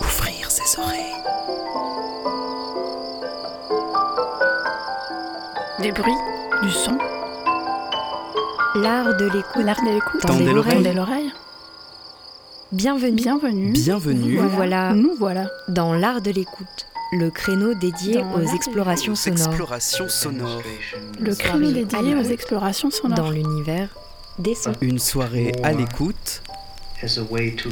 Ouvrir ses oreilles. Des bruits, du son, L'art de l'écoute. l'art de l'écoute. Tendez Tendez l'oreille. Tendez l'oreille. Bienvenue Bienvenue. Bienvenue Nous voilà. Nous voilà. dans l'art de l'écoute, le créneau dédié Dans aux explorations sonores explorations sonores. Le créneau dédié aux explorations sonores. dans l'univers des sons. Une soirée à l'écoute as a way to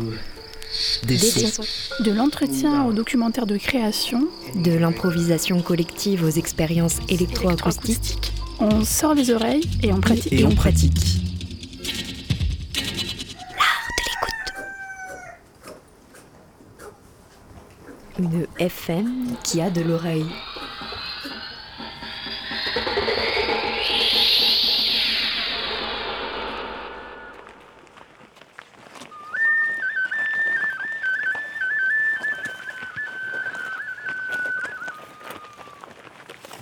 des Des sons. sons. De l'entretien au documentaire de création, De l'improvisation collective aux expériences électroacoustiques. on sort les oreilles et on pratique. Et on pratique. FM qui a de l'oreille.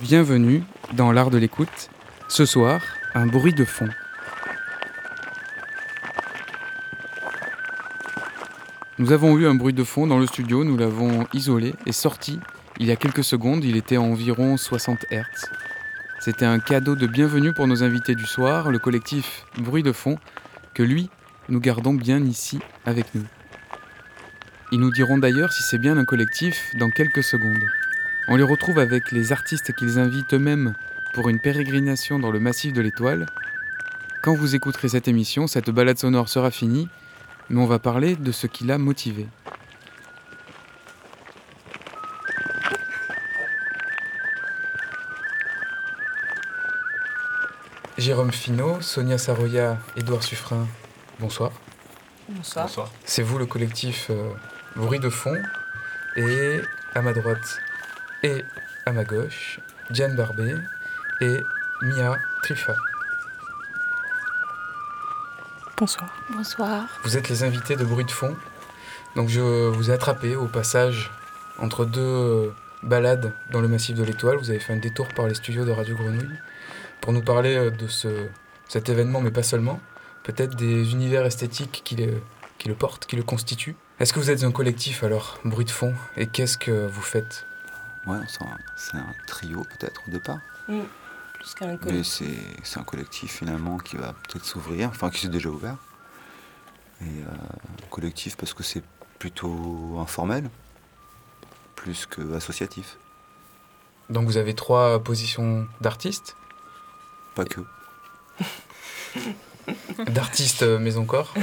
Bienvenue dans l'art de l'écoute. Ce soir, un bruit de fond. Nous avons eu un bruit de fond dans le studio, nous l'avons isolé et sorti il y a quelques secondes, il était à environ 60 Hz. C'était un cadeau de bienvenue pour nos invités du soir, le collectif Bruit de fond, que lui, nous gardons bien ici avec nous. Ils nous diront d'ailleurs si c'est bien un collectif dans quelques secondes. On les retrouve avec les artistes qu'ils invitent eux-mêmes pour une pérégrination dans le massif de l'Étoile. Quand vous écouterez cette émission, cette balade sonore sera finie, mais on va parler de ce qui l'a motivé. Jérôme Finot, Sonia Saroya, Édouard Suffren, bonsoir. Bonsoir. C'est vous le collectif euh, Bruit de fond. Et à ma droite et à ma gauche, Diane Barbet et Mia Trifa. Bonsoir. Bonsoir. Vous êtes les invités de Bruit de fond. Donc je vous ai attrapé au passage entre deux euh, balades dans le massif de l'Étoile. Vous avez fait un détour par les studios de Radio Grenouille pour nous parler euh, de ce, cet événement, mais pas seulement. Peut-être des univers esthétiques qui le, qui le portent, qui le constituent. Est-ce que vous êtes un collectif alors, Bruit de fond? Et qu'est-ce que vous faites? Ouais, c'est un, c'est un trio peut-être au départ. Plus qu'un Mais collectif. c'est c'est un collectif finalement qui va peut-être s'ouvrir, enfin qui s'est déjà ouvert. Et euh, collectif parce que c'est plutôt informel, plus que associatif. Donc vous avez trois positions d'artistes. Pas que. D'artistes euh, maison corps.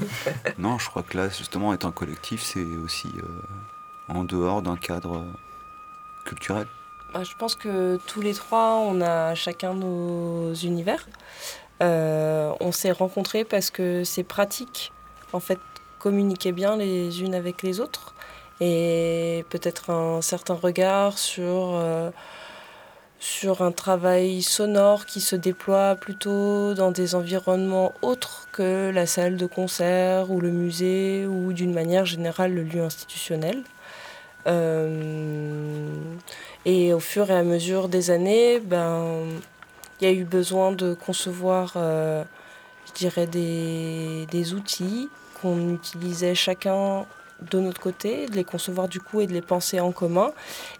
Non, je crois que là, justement, être un collectif, c'est aussi euh, en dehors d'un cadre culturel. Bah, je pense que tous les trois, on a chacun nos univers. Euh, on s'est rencontrés parce que c'est pratique, en fait, communiquer bien les unes avec les autres. Et peut-être un certain regard sur, euh, sur un travail sonore qui se déploie plutôt dans des environnements autres que la salle de concert ou le musée ou d'une manière générale le lieu institutionnel. Euh, et au fur et à mesure des années, ben, il y a eu besoin de concevoir, euh, je dirais, des, des outils qu'on utilisait chacun de notre côté, de les concevoir du coup et de les penser en commun.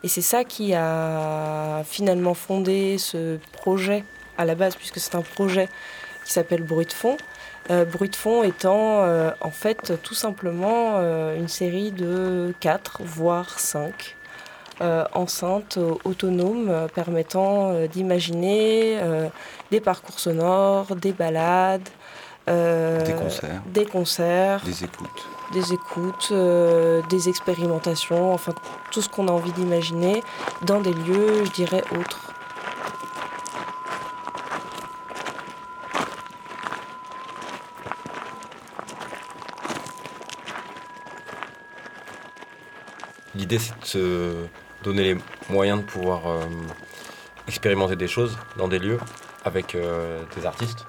Et c'est ça qui a finalement fondé ce projet à la base, puisque c'est un projet qui s'appelle Bruit de fond. Euh, Bruit de fond étant euh, en fait tout simplement une série de 4 voire 5 euh, enceintes euh, autonomes euh, permettant euh, d'imaginer euh, des parcours sonores, des balades, euh, Des concerts, des concerts, des écoutes. des écoutes, euh, des expérimentations, enfin tout ce qu'on a envie d'imaginer dans des lieux, je dirais, autres. L'idée, c'est de se donner les moyens de pouvoir euh, expérimenter des choses dans des lieux avec euh, des artistes.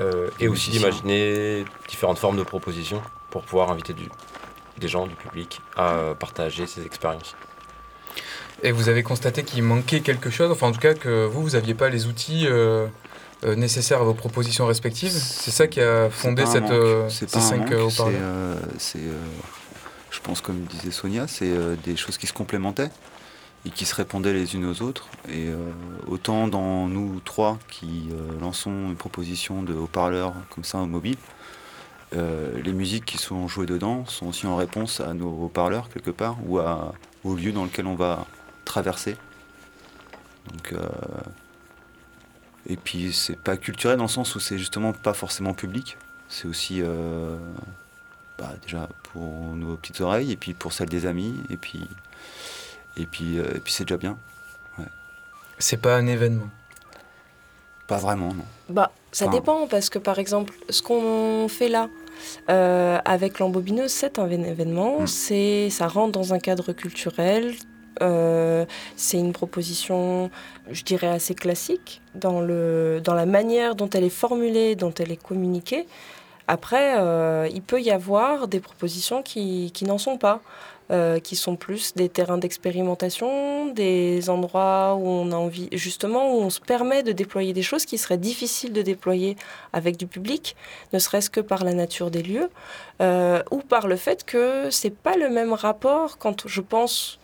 Euh, et aussi d'imaginer différentes formes de propositions pour pouvoir inviter du- des gens, du public, à partager ces expériences. Et vous avez constaté qu'il manquait quelque chose, enfin en tout cas que vous, vous n'aviez pas les outils euh, nécessaires à vos propositions respectives. C'est ça qui a fondé cette, euh, C'est ces cinq euh, c'est, je pense, comme disait Sonia, c'est euh, des choses qui se complémentaient et qui se répondaient les unes aux autres. Et euh, autant dans nous trois qui euh, lançons une proposition de haut-parleurs comme ça au mobile, les musiques qui sont jouées dedans sont aussi en réponse à nos haut-parleurs quelque part ou au lieu dans lequel on va traverser. Donc, et puis c'est pas culturel dans le sens où c'est justement pas forcément public. C'est aussi bah, déjà pour nos petites oreilles et puis pour celles des amis et puis et puis euh, et puis c'est déjà bien. C'est pas un événement? Pas vraiment non. Bah, ça Enfin- dépend parce que par exemple, ce qu'on fait là euh, avec l'embobineuse, c'est un évén- événement, Mm. c'est ça rentre dans un cadre culturel. euh, c'est une proposition, je dirais, assez classique dans, le, dans la manière dont elle est formulée, dont elle est communiquée. Après, euh, il peut y avoir des propositions qui, qui n'en sont pas, euh, qui sont plus des terrains d'expérimentation, des endroits où on a envie, justement, où on se permet de déployer des choses qui seraient difficiles de déployer avec du public, ne serait-ce que par la nature des lieux, euh, ou par le fait que c'est pas le même rapport quand je pense,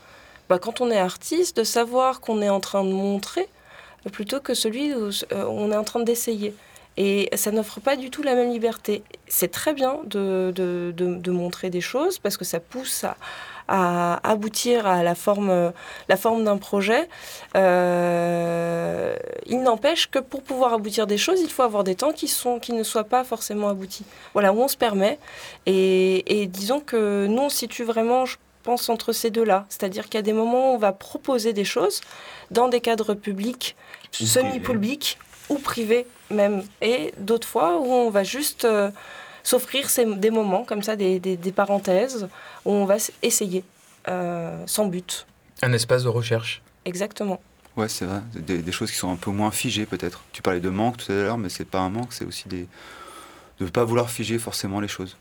bah, quand on est artiste, de savoir qu'on est en train de montrer plutôt que celui où on est en train d'essayer. Et ça n'offre pas du tout la même liberté. C'est très bien de, de, de- de montrer des choses parce que ça pousse à, à aboutir à la forme, la forme d'un projet. Euh, il n'empêche que pour pouvoir aboutir des choses, il faut avoir des temps qui, sont, qui ne soient pas forcément aboutis. Voilà, où on se permet. Et, et disons que nous, on se situe vraiment, je pense, entre ces deux-là. C'est-à-dire qu'il y a des moments où on va proposer des choses dans des cadres publics, semi-publics ou privés même. Et d'autres fois où on va juste euh, s'offrir ces- des moments comme ça, des, des- des parenthèses, où on va essayer euh, sans but. Un espace de recherche. Exactement. Ouais, c'est vrai. Des, des choses qui sont un peu moins figées peut-être. Tu parlais de manque tout à l'heure, mais c'est pas un manque, c'est aussi des de ne pas vouloir figer forcément les choses.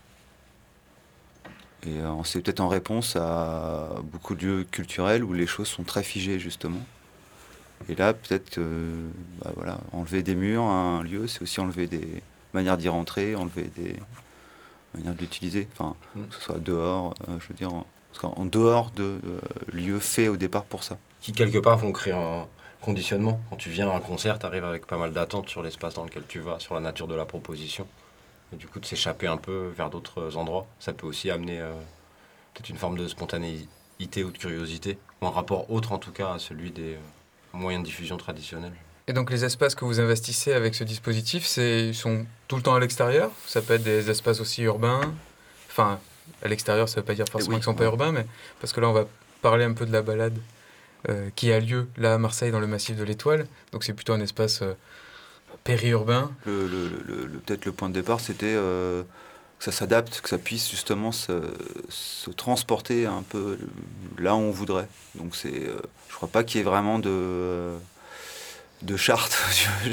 Et euh, c'est peut-être en réponse à beaucoup de lieux culturels où les choses sont très figées justement. Et là, peut-être, euh, bah voilà, enlever des murs à un lieu, c'est aussi enlever des manières d'y rentrer, enlever des manières de l'utiliser. Enfin, Mm. que ce soit dehors, euh, je veux dire, en, dehors de euh, lieux faits au départ pour ça. Qui quelque part vont créer un conditionnement. Quand tu viens à un concert, tu arrives avec pas mal d'attentes sur l'espace dans lequel tu vas, sur la nature de la proposition. Et du coup, de s'échapper un peu vers d'autres endroits, ça peut aussi amener euh, peut-être une forme de spontanéité ou de curiosité, ou un rapport autre en tout cas à celui des moyens de diffusion traditionnels. Et donc les espaces que vous investissez avec ce dispositif, c'est ils sont tout le temps à l'extérieur? Ça peut être des espaces aussi urbains? Enfin, à l'extérieur, ça veut pas dire forcément oui, qu'ils sont pas ouais. urbains, mais parce que là, on va parler un peu de la balade euh, qui a lieu là à Marseille dans le massif de l'Étoile. Donc c'est plutôt un espace euh, périurbain. Le, le- le- le- Peut-être le point de départ, c'était euh, que ça s'adapte, que ça puisse justement se, se transporter un peu là où on voudrait. Donc c'est, euh, je crois pas qu'il y ait vraiment de, de charte.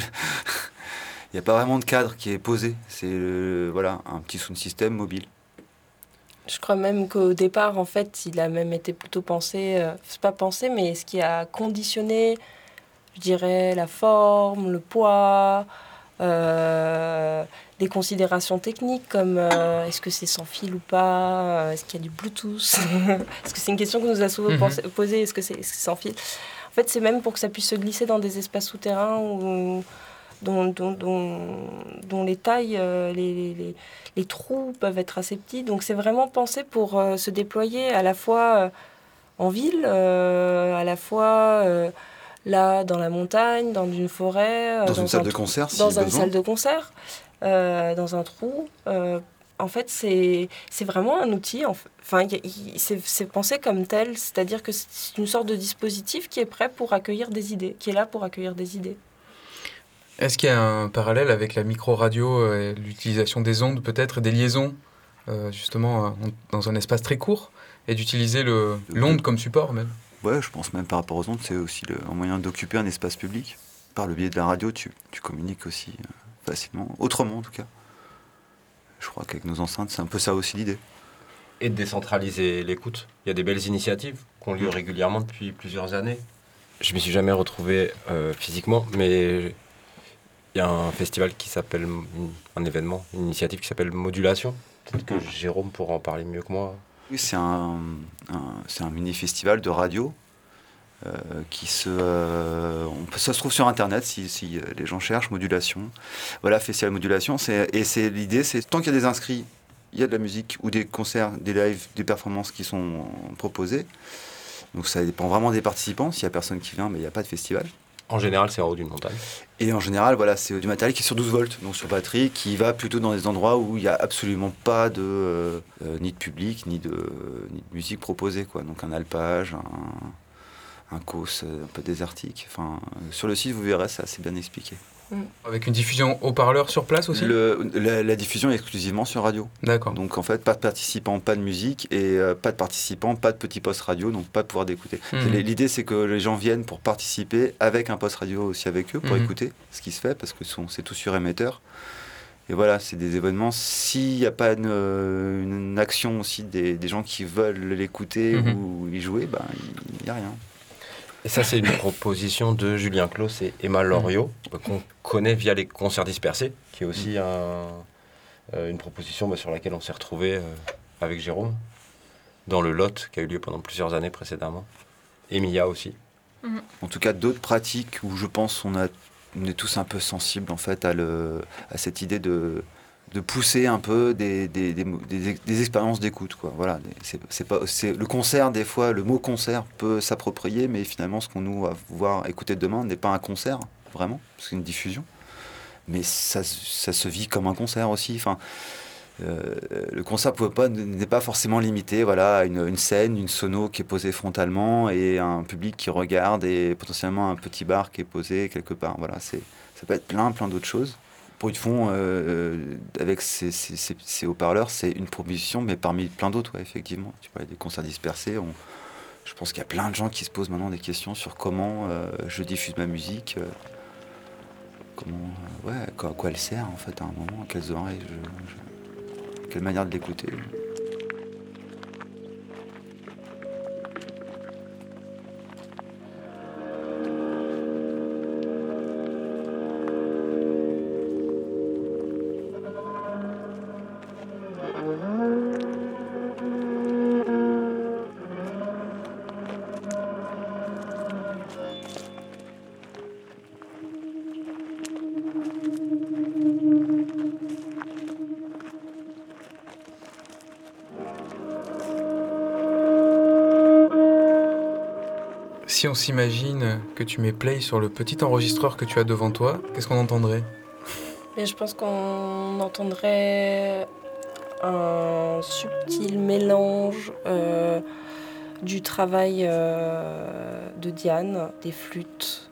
Il n'y a pas vraiment de cadre qui est posé. C'est euh, voilà, un petit sound system mobile. Je crois même qu'au départ, en fait, il a même été plutôt pensé, euh, c'est pas pensé, mais ce qui a conditionné, je dirais, la forme, le poids, euh, des considérations techniques comme euh, est-ce que c'est sans fil ou pas, euh, est-ce qu'il y a du Bluetooth, est-ce que c'est une question qu'on nous a souvent Mhm. pensé- posée, est-ce que c'est est-ce que c'est sans fil? En fait, c'est même pour que ça puisse se glisser dans des espaces souterrains où- dont, dont, dont, dont les tailles, euh, les, les- les- trous peuvent être assez petits. Donc c'est vraiment pensé pour euh, se déployer à la fois euh, en ville, à la fois là dans la montagne, dans une forêt, Dans, une un salle de concert, si dans une besoin. salle de concert, dans un trou. euh, en fait, c'est vraiment un outil. Enfin, c'est pensé comme tel, c'est-à-dire que c'est une sorte de dispositif qui est prêt pour accueillir des idées, qui est là pour accueillir des idées. Est-ce qu'il y a un parallèle avec la micro-radio euh, et l'utilisation des ondes peut-être, des liaisons, euh, justement, euh, dans un espace très court, et d'utiliser l'onde comme support même? Ouais, je pense même par rapport aux ondes, c'est aussi le, un moyen d'occuper un espace public. Par le biais de la radio, tu, tu communiques aussi euh, facilement, autrement en tout cas. Je crois qu'avec nos enceintes, c'est un peu ça aussi l'idée. Et de décentraliser l'écoute. Il y a des belles initiatives qui ont lieu Mm. régulièrement depuis plusieurs années. Je ne m'y suis jamais retrouvé euh, physiquement, mais Il y a un festival qui s'appelle, un événement, une initiative qui s'appelle Modulation. Peut-être que Jérôme pourra en parler mieux que moi. Oui, c'est un, un- un mini-festival de radio qui se, euh, on peut- ça se trouve sur Internet si, si, euh, les gens cherchent modulation. Voilà, festival modulation. Et c'est l'idée, c'est tant qu'il y a des inscrits, il y a de la musique ou des concerts, des lives, des performances qui sont proposées. Donc ça dépend vraiment des participants. S'il y a personne qui vient, mais il n'y a pas de festival. En général, c'est en haut d'une montagne. Et en général, voilà, c'est du matériel qui est sur 12 volts, donc sur batterie, qui va plutôt dans des endroits où il n'y a absolument pas de euh, euh, ni de public, ni de, ni de musique proposée, quoi. Donc un alpage, un, un cos euh, un peu désertique. Enfin, euh, sur le site, vous verrez, c'est assez bien expliqué. Avec une diffusion haut-parleur sur place aussi Le- la, la diffusion est exclusivement sur radio. D'accord. Donc en fait, pas de participants, pas de musique, et euh, pas de participants, pas de petit poste radio, donc pas de pouvoir d'écouter. C'est- L'idée, c'est que les gens viennent pour participer avec un poste radio aussi avec eux, pour Mhm. écouter ce qui se fait, parce que sont- c'est tout sur émetteur. Et voilà, c'est des événements. S'il n'y a pas une, une action aussi des, des gens qui veulent l'écouter Mhm. ou y jouer, ben, il n'y a rien. Et ça, c'est une proposition de Julien Clos et Emma Loriot, qu'on connaît via les concerts dispersés, qui est aussi un- euh, une proposition bah, sur laquelle on s'est retrouvé avec Jérôme, dans le Lot, qui a eu lieu pendant plusieurs années précédemment. Et Mia aussi. En tout cas, d'autres pratiques où je pense on, a, on est tous un peu sensibles en fait à, le, à cette idée de, de pousser un peu des, des, des, des- expériences d'écoute. Voilà, c'est, pas, c'est, le concert, des fois, le mot concert peut s'approprier, mais finalement, ce qu'on nous va voir écouter demain n'est pas un concert, vraiment, c'est une diffusion. Mais ça, ça se vit comme un concert aussi. Enfin, euh, le concert pas- n'est pas forcément limité voilà, à une, une scène, une sono qui est posée frontalement et un public qui regarde et potentiellement un petit bar qui est posé quelque part. Voilà, c'est, ça peut être plein, plein d'autres choses. Pour de fond, euh, euh, avec ces, ces- ces- haut-parleurs, c'est une proposition, mais parmi plein d'autres, ouais, effectivement. Tu parlais des concerts dispersés. on- je pense qu'il y a plein de gens qui se posent maintenant des questions sur comment euh, je diffuse ma musique. comment, ouais, à quoi, elle sert en fait à un moment, à quelles oreilles je, quelle manière de l'écouter. On s'imagine que tu mets play sur le petit enregistreur que tu as devant toi, qu'est-ce qu'on entendrait? Et je pense qu'on entendrait un subtil mélange euh, du travail euh, de Diane, des flûtes,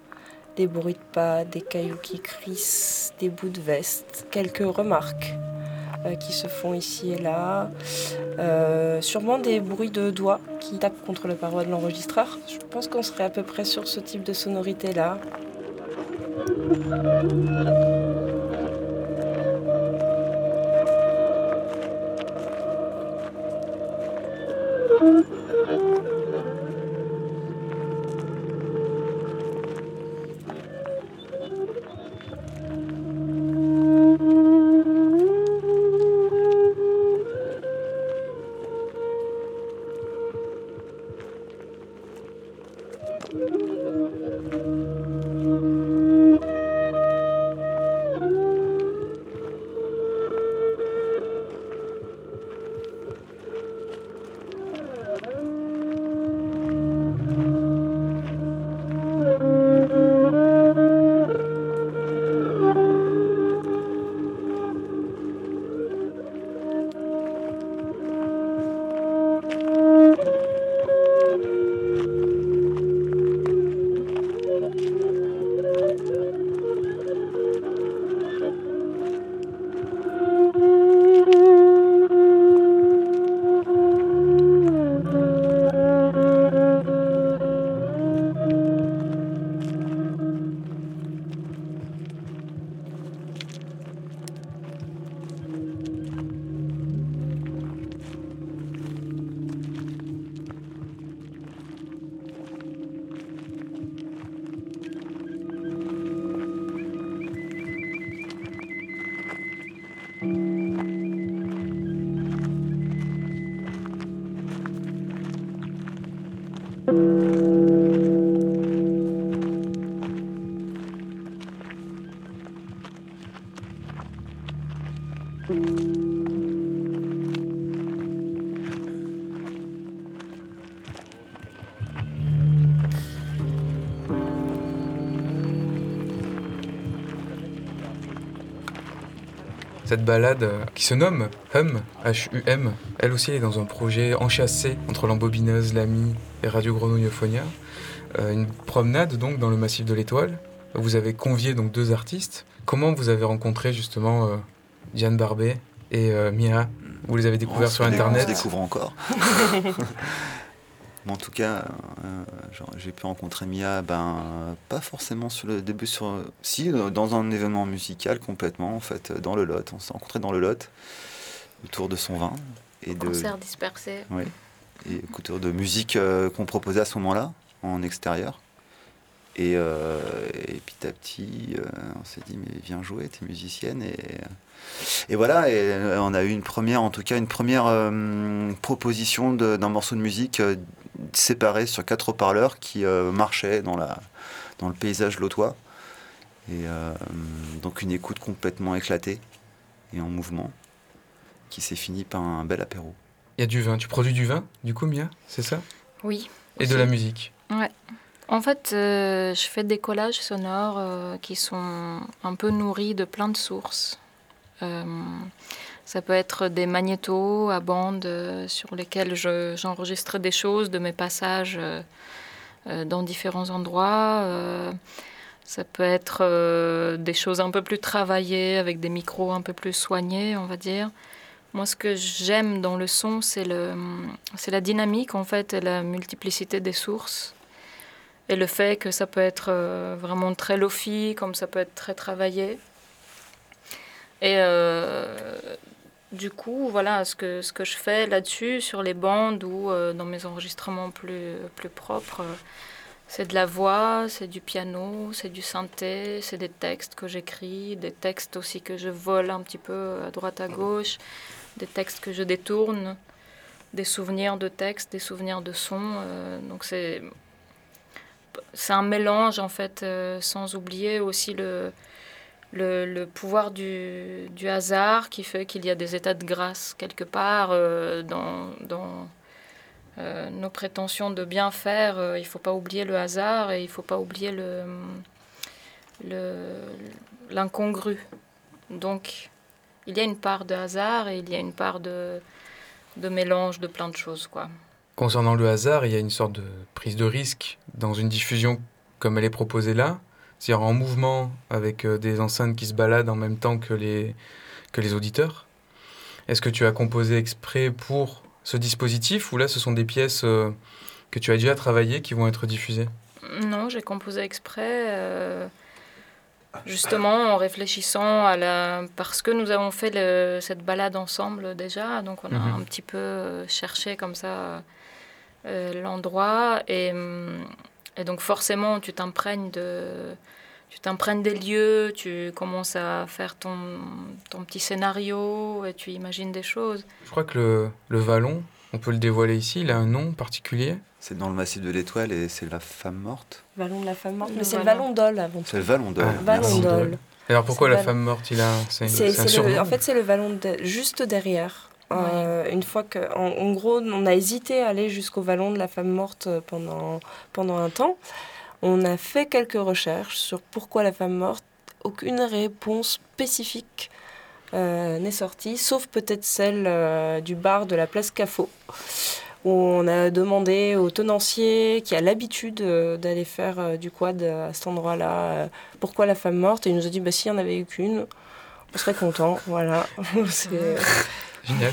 des bruits de pas, des cailloux qui crissent, des bouts de veste, quelques remarques euh, qui se font ici et là, euh, sûrement des bruits de doigts qui tapent contre la paroi de l'enregistreur. Je pense qu'on serait à peu près sur ce type de sonorité là. Cette balade euh, qui se nomme Hum, H-U-M, elle aussi elle est dans un projet enchâssé entre l'embobineuse, l'ami et Radio Grenouille Euphonia. Euh, une promenade donc dans le massif de l'Étoile. Vous avez convié donc deux artistes. Comment vous avez rencontré justement euh, Diane Barbet et euh, Mia Vous les avez découverts On sur internet On se découvre encore. En tout cas, euh, j'ai pu rencontrer Mia, ben, pas forcément sur le début, sur, si, dans un événement musical complètement, en fait, dans le Lot. On s'est rencontrés dans le Lot, autour de son vin. Et de, Concert dispersé. et autour de musique euh, qu'on proposait à ce moment-là, en extérieur. Et, euh, et petit à petit, euh, on s'est dit, mais viens jouer, t'es musicienne. Et, et voilà, et on a eu une première, en tout cas, une première euh, proposition d'un morceau de musique euh, séparé sur quatre haut-parleurs qui euh, marchait dans, la, dans le paysage lotois. Et euh, donc une écoute complètement éclatée et en mouvement, qui s'est finie par un bel apéro. Il y a du vin. Tu produis du vin, du coup, Mia C'est ça? Oui. Et de la musique. En fait, euh, je fais des collages sonores euh, qui sont un peu nourris de plein de sources. Euh, ça peut être des magnétos à bande euh, sur lesquels je- j'enregistre des choses de mes passages euh, euh, dans différents endroits. Ça peut être des choses un peu plus travaillées avec des micros un peu plus soignés, on va dire. Moi, ce que j'aime dans le son, c'est la dynamique en fait et la multiplicité des sources. Et le fait que ça peut être vraiment très lofi, comme ça peut être très travaillé. Et du coup, voilà, ce que, ce que je fais là-dessus, sur les bandes ou euh, dans mes enregistrements plus, plus propres, c'est de la voix, c'est du piano, c'est du synthé, c'est des textes que j'écris, des textes aussi que je vole un petit peu à droite à gauche, des textes que je détourne, des souvenirs de textes, des souvenirs de sons. euh, donc c'est c'est un mélange en fait, euh, sans oublier aussi le, le, pouvoir du, hasard qui fait qu'il y a des états de grâce quelque part euh, dans, euh, nos prétentions de bien faire. euh, il ne faut pas oublier le hasard et il ne faut pas oublier l'incongru. Donc il y a une part de hasard et il y a une part de, de mélange de plein de choses. quoi. Concernant le hasard, il y a une sorte de prise de risque dans une diffusion comme elle est proposée là, c'est-à-dire en mouvement avec euh, des enceintes qui se baladent en même temps que les, que les auditeurs. Est-ce que tu as composé exprès pour ce dispositif ou là ce sont des pièces euh, que tu as déjà travaillées qui vont être diffusées? Non, j'ai composé exprès, euh, justement en réfléchissant à la... Parce que nous avons fait le- cette balade ensemble déjà, donc on a Mhm. un petit peu cherché comme ça euh, l'endroit. Et, hum, et donc forcément, tu t'imprègnes de... Tu t'imprègnes des lieux, tu commences à faire ton, ton petit scénario et tu imagines des choses. Je crois que le, le vallon, on peut le dévoiler ici, il a un nom particulier. C'est dans le massif de l'Étoile et c'est la femme morte. Vallon de la femme morte. Mais c'est le vallon. d'Ol avant tout. C'est le Vallon. Ah, merci. d'Ol. Alors pourquoi la femme morte, il a c'est C'est- c'est le- en fait, c'est le vallon de- juste derrière. Euh, une fois que, en, en gros, on a hésité à aller jusqu'au vallon de la femme morte euh, pendant, pendant un temps. On a fait quelques recherches sur pourquoi la femme morte. Aucune réponse spécifique euh, n'est sortie, sauf peut-être celle euh, du bar de la place Cafo, où on a demandé au tenancier qui a l'habitude d'aller faire du quad à cet endroit-là, pourquoi la femme morte, et il nous a dit, bah, s'il n'y en avait eu qu'une, on serait content, voilà. Génial.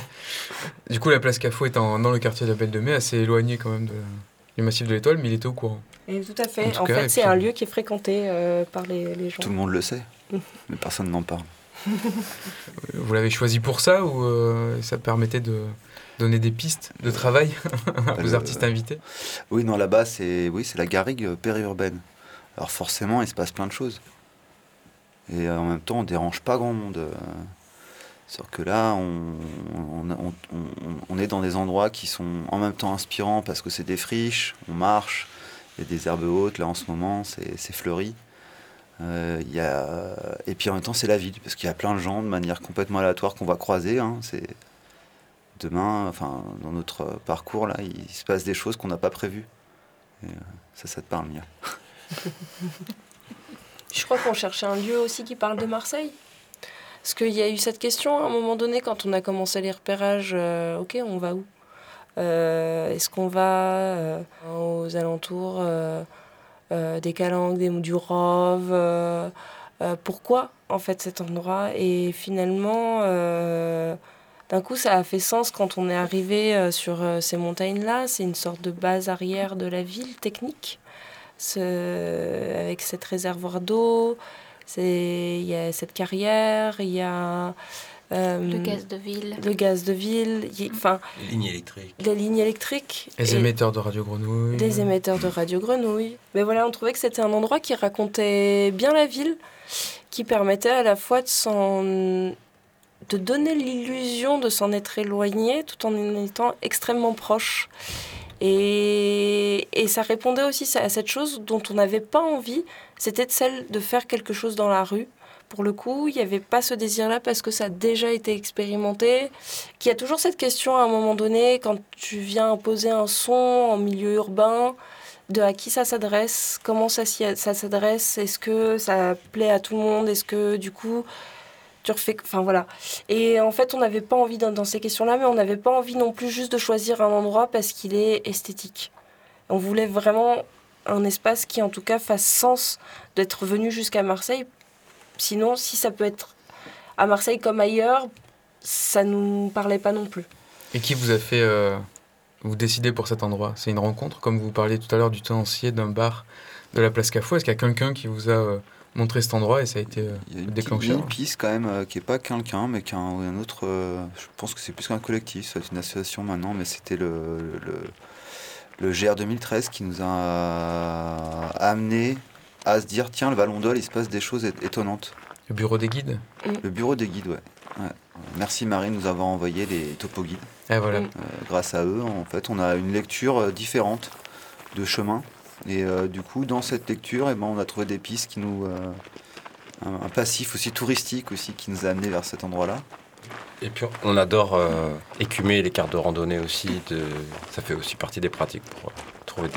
Du coup, la place Cafo est en- dans le quartier de la Belle de Mai, assez éloigné quand même de- du massif de l'Étoile, mais il était au courant. Et tout à En fait. En, cas, fait, c'est puis- un lieu qui est fréquenté euh, par les, les gens. Tout le monde le sait, mais personne n'en parle. Vous l'avez choisi pour ça ou euh, ça permettait de donner des pistes de travail aux le- artistes invités? Oui, non, là-bas, c'est oui, c'est la garrigue euh, périurbaine. Alors forcément, il se passe plein de choses. Et euh, en même temps, on dérange pas grand monde. Sauf que là, on, on, on- on- est dans des endroits qui sont en même temps inspirants parce que c'est des friches, on marche, il y a des herbes hautes, là en ce moment, c'est fleuri. Euh, y a... Et puis en même temps, c'est la ville, parce qu'il y a plein de gens de manière complètement aléatoire qu'on va croiser. hein. Demain, enfin, dans notre parcours là, il se passe des choses qu'on n'a pas prévues. Euh, ça, ça te parle, Mia? Je crois qu'on cherchait un lieu aussi qui parle de Marseille. Parce qu'il y a eu cette question à un moment donné quand on a commencé les repérages. euh, ok, on va où? Euh, Est-ce qu'on va euh, aux alentours des Calanques, des du Rove Pourquoi en fait cet endroit? Et finalement, d'un coup, ça a fait sens quand on est arrivé sur ces montagnes-là. C'est une sorte de base arrière de la ville technique avec cette réservoir d'eau. C'est- Il y a cette carrière, il y a euh, Le gaz de ville. le gaz de ville, il y a- enfin Les lignes électriques. les lignes électriques, Les et émetteurs de Radio Grenouille. des émetteurs de radio grenouille. Mais voilà, on trouvait que c'était un endroit qui racontait bien la ville, qui permettait à la fois de s'en de donner l'illusion de s'en être éloigné tout en étant extrêmement proche. Et, ça répondait aussi à cette chose dont on n'avait pas envie, c'était celle de faire quelque chose dans la rue. Pour le coup, il n'y avait pas ce désir-là parce que ça a déjà été expérimenté. Qu'il y a toujours cette question à un moment donné, quand tu viens imposer un son en milieu urbain, de à qui ça s'adresse, comment ça, ça s'adresse, est-ce que ça plaît à tout le monde, est-ce que du coup tu refais. Enfin voilà. Et en fait, on n'avait pas envie dans, ces questions-là, mais on n'avait pas envie non plus juste de choisir un endroit parce qu'il est esthétique. On voulait vraiment un espace qui, en tout cas, fasse sens d'être venu jusqu'à Marseille. Sinon, si ça peut être à Marseille comme ailleurs, ça nous parlait pas non plus. Et qui vous a fait euh, vous décider pour cet endroit? C'est une rencontre, comme vous parliez tout à l'heure du tenancier d'un bar de la place Cafou. Est-ce qu'il y a quelqu'un qui vous a euh, montré cet endroit et ça a été euh, Il y a une, le petite- il y a déclencheur une piste quand même euh, qui est pas quelqu'un, mais qui est un, un autre. euh, je pense que c'est plus qu'un collectif, c'est une association maintenant, mais c'était le, le, le GR 2013 qui nous a amené à se dire tiens, le Vallon d'Ol, il se passe des choses étonnantes. Le bureau des guides Le bureau des guides, ouais. Ouais. Merci Marie de nous avoir envoyé les topo guides. Et voilà. Mm. Euh, grâce à eux, en fait, on a une lecture différente de chemin. Et euh, du coup, dans cette lecture, eh ben, on a trouvé des pistes qui nous. euh, un, passif aussi touristique aussi qui nous a amené vers cet endroit-là. Et puis on adore euh, écumer les cartes de randonnée aussi. Ça fait aussi partie des pratiques pour trouver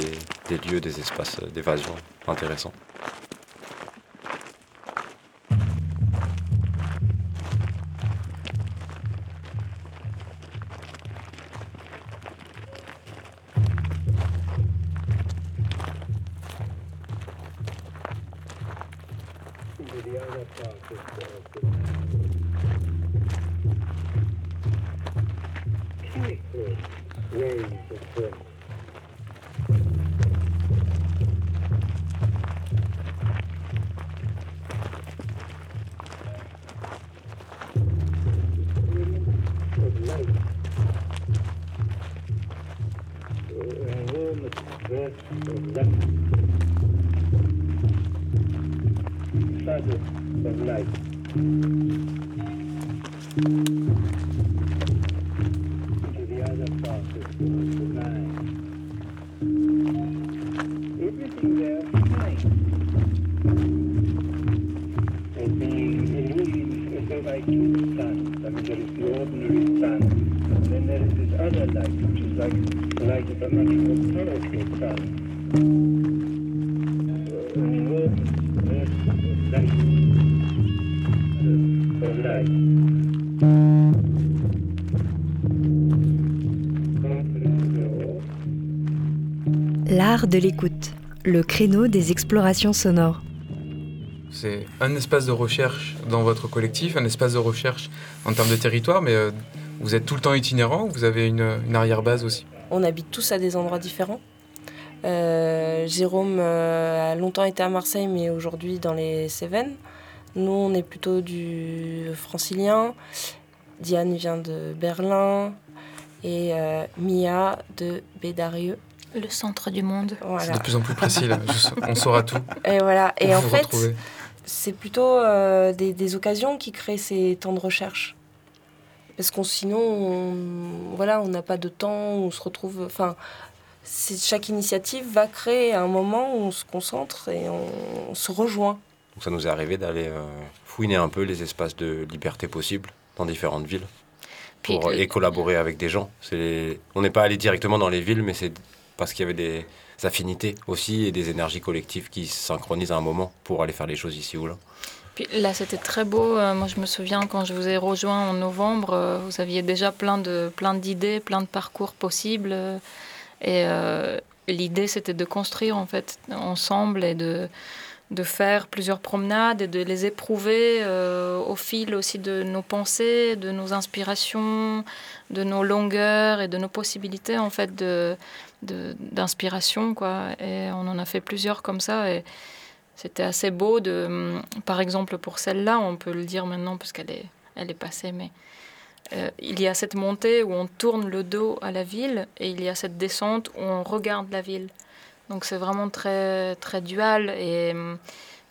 des, lieux, des espaces d'évasion intéressants. Countless ways of L'art de l'écoute, le créneau des explorations sonores. C'est un espace de recherche dans votre collectif, un espace de recherche en termes de territoire, mais euh, vous êtes tout le temps itinérant ou vous avez une, une arrière-base aussi? On habite tous à des endroits différents. Euh, Jérôme euh, a longtemps été à Marseille, mais aujourd'hui dans les Cévennes. Nous, on est plutôt du francilien. Diane vient de Berlin et euh, Mia de Bédarieux. Le centre du monde. C'est de plus en plus précis, là. On saura tout. Et voilà. Et en fait, c'est plutôt euh, des, des occasions qui créent ces temps de recherche. Parce qu'on sinon, on, voilà, on n'a pas de temps, on se retrouve. Enfin, c'est- chaque initiative va créer un moment où on se concentre et on, on se rejoint. Donc ça nous est arrivé d'aller euh, fouiner un peu les espaces de liberté possibles dans différentes villes pour, et collaborer avec des gens. C'est- On n'est pas allé directement dans les villes, mais c'est parce qu'il y avait des affinités aussi et des énergies collectives qui se synchronisent à un moment pour aller faire les choses ici ou là. Là, c'était très beau. Euh, moi, je me souviens quand je vous ai rejoint en novembre, euh, vous aviez déjà plein de plein d'idées, plein de parcours possibles. et euh, l'idée, c'était de construire en fait ensemble et de de faire plusieurs promenades et de les éprouver euh, au fil aussi de nos pensées, de nos inspirations, de nos longueurs et de nos possibilités en fait d'inspiration quoi. Et on en a fait plusieurs comme ça et c'était assez beau de, hum, par exemple pour celle-là, on peut le dire maintenant parce qu'elle est, elle est passée, mais euh, il y a cette montée où on tourne le dos à la ville et il y a cette descente où on regarde la ville. Donc c'est vraiment très très dual et hum,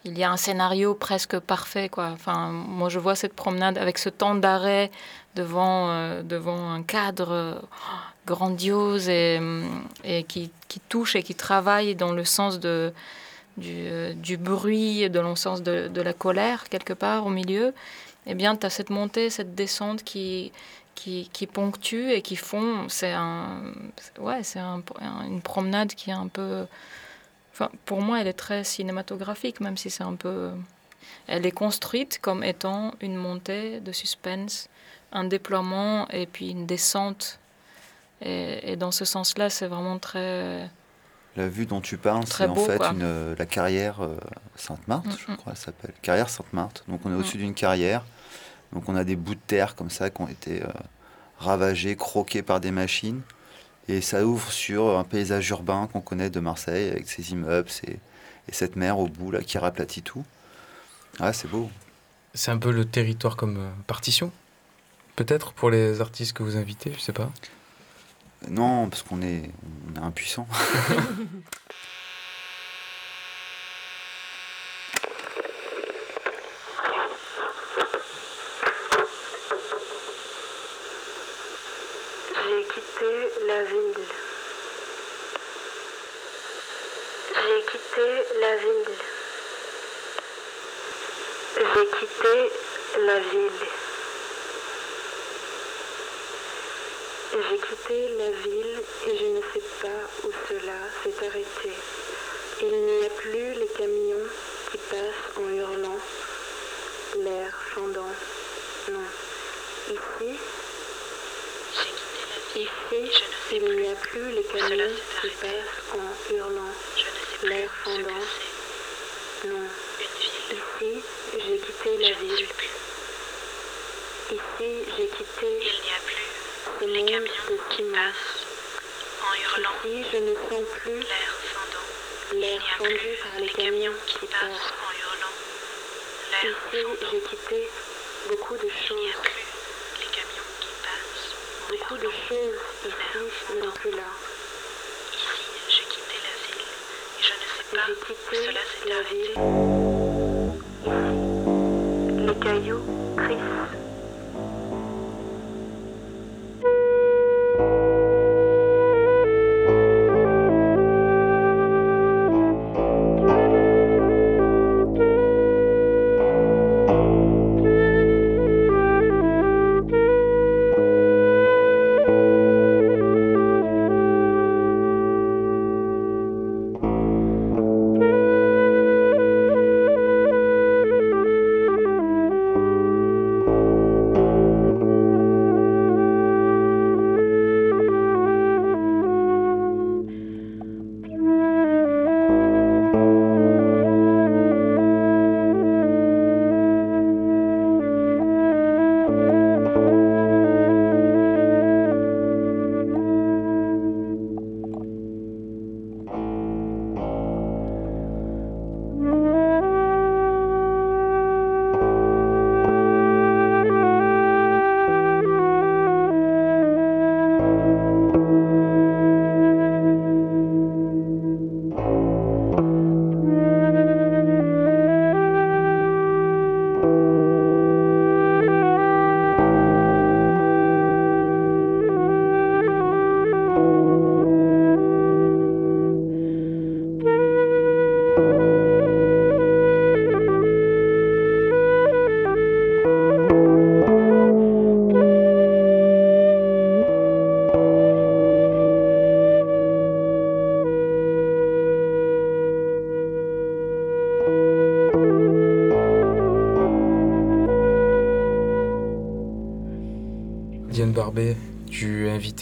il y a un scénario presque parfait quoi. Enfin moi je vois cette promenade avec ce temps d'arrêt devant euh, devant un cadre euh, grandiose et, hum, et qui, qui touche et qui travaille dans le sens de du, euh, du bruit, de le sens de, de la colère quelque part au milieu, eh bien, tu as cette montée, cette descente qui, qui, qui ponctue et qui font. C'est un, ouais, c'est un- un- une promenade qui est un peu. Enfin, pour moi, elle est très cinématographique, même si c'est un peu. Elle est construite comme étant une montée de suspense, un déploiement et puis une descente. Et, et dans ce sens-là, c'est vraiment très. La vue dont tu parles, c'est en fait une, la carrière euh, Sainte-Marthe, je Mm, mm. crois, elle s'appelle. Carrière Sainte-Marthe. Donc on est Mm. au-dessus d'une carrière. Donc on a des bouts de terre comme ça qui ont été euh, ravagés, croqués par des machines. Et ça ouvre sur un paysage urbain qu'on connaît de Marseille, avec ses immeubles ses- et cette mer au bout là qui raplatit tout. Ah, c'est beau. C'est un peu le territoire comme euh, partition Peut-être pour les artistes que vous invitez, je sais pas. Non, parce qu'on est, on est impuissant.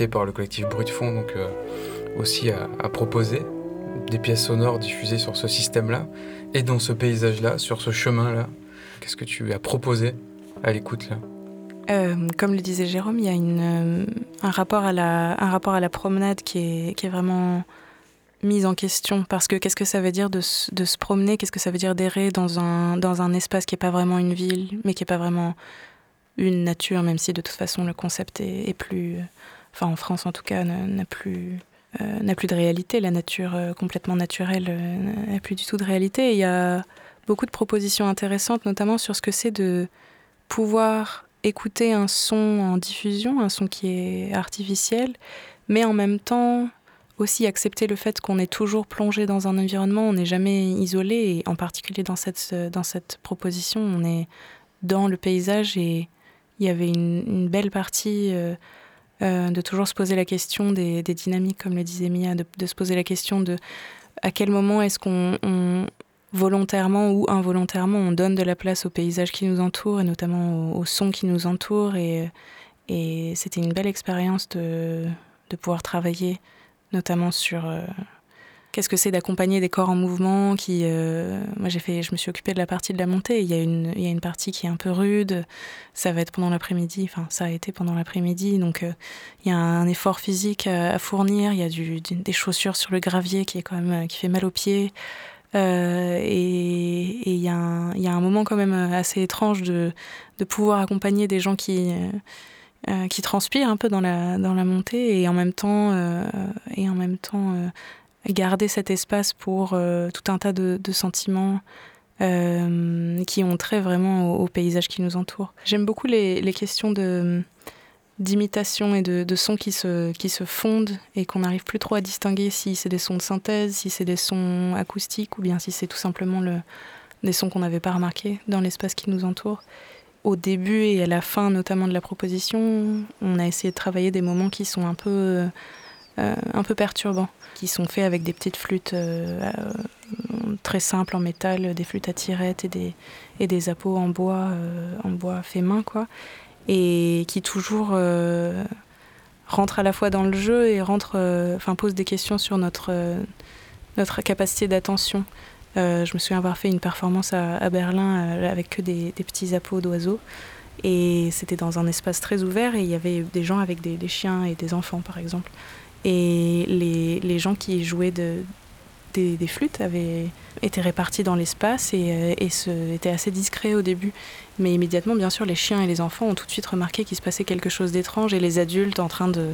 par le collectif Bruit de Fond donc euh, aussi à, proposer des pièces sonores diffusées sur ce système-là et dans ce paysage-là, sur ce chemin-là. Qu'est-ce que tu as proposé à l'écoute là? Euh, comme le disait Jérôme, il y a euh, un, rapport à la, promenade qui est, vraiment mise en question. Parce que qu'est-ce que ça veut dire de, se- promener? Qu'est-ce que ça veut dire d'errer dans un, espace qui n'est pas vraiment une ville, mais qui n'est pas vraiment une nature, même si de toute façon le concept est plus. Enfin, en France en tout cas, n'a plus. euh, n'a plus de réalité, la nature euh, complètement naturelle euh, n'a plus du tout de réalité. Il y a beaucoup de propositions intéressantes, notamment sur ce que c'est de pouvoir écouter un son en diffusion, un son qui est artificiel, mais en même temps aussi accepter le fait qu'on est toujours plongé dans un environnement, on n'est jamais isolé, et en particulier dans cette, dans cette proposition, on est dans le paysage et il y avait une, belle partie de toujours se poser la question des, dynamiques, comme le disait Mia, de, se poser la question de à quel moment est-ce qu'on on- volontairement ou involontairement on donne de la place au paysage qui nous entoure et notamment au, au son qui nous entoure et, et c'était une belle expérience de, de pouvoir travailler notamment sur euh, qu'est-ce que c'est d'accompagner des corps en mouvement euh, moi j'ai fait je me suis occupée de la partie de la montée. Il y a une il y a une partie qui est un peu rude. Ça va être pendant l'après-midi. Enfin ça a été pendant l'après-midi. Donc euh, il y a un effort physique à, fournir. Il y a des chaussures sur le gravier qui est quand même qui fait mal aux pieds. Euh, et il y, a un- il y a un moment quand même assez étrange de, de pouvoir accompagner des gens qui, qui transpirent un peu dans la, dans la montée et en même temps, et en même temps garder cet espace pour euh, tout un tas de, sentiments euh, qui ont trait vraiment au, paysage qui nous entoure. J'aime beaucoup les, questions de d'imitation et de, sons qui se, qui se fondent et qu'on n'arrive plus trop à distinguer si c'est des sons de synthèse, si c'est des sons acoustiques ou bien si c'est tout simplement le, des sons qu'on n'avait pas remarqués dans l'espace qui nous entoure. Au début et à la fin notamment de la proposition, on a essayé de travailler des moments qui sont un peu, euh, un peu perturbants, qui sont faits avec des petites flûtes euh, très simples en métal, des flûtes à tirettes et des, et appos en bois, euh, en bois fait main, quoi. Et qui toujours euh, rentre à la fois dans le jeu et rentre, euh, enfin pose des questions sur notre notre capacité d'attention. Je me souviens avoir fait une performance à, Berlin avec que des, petits appos d'oiseaux. Et c'était dans un espace très ouvert et il y avait des gens avec des chiens et des enfants par exemple et les, gens qui jouaient de, des, flûtes avaient été répartis dans l'espace et, euh, étaient assez discrets au début. Mais immédiatement, bien sûr, les chiens et les enfants ont tout de suite remarqué qu'il se passait quelque chose d'étrange et les adultes en train de,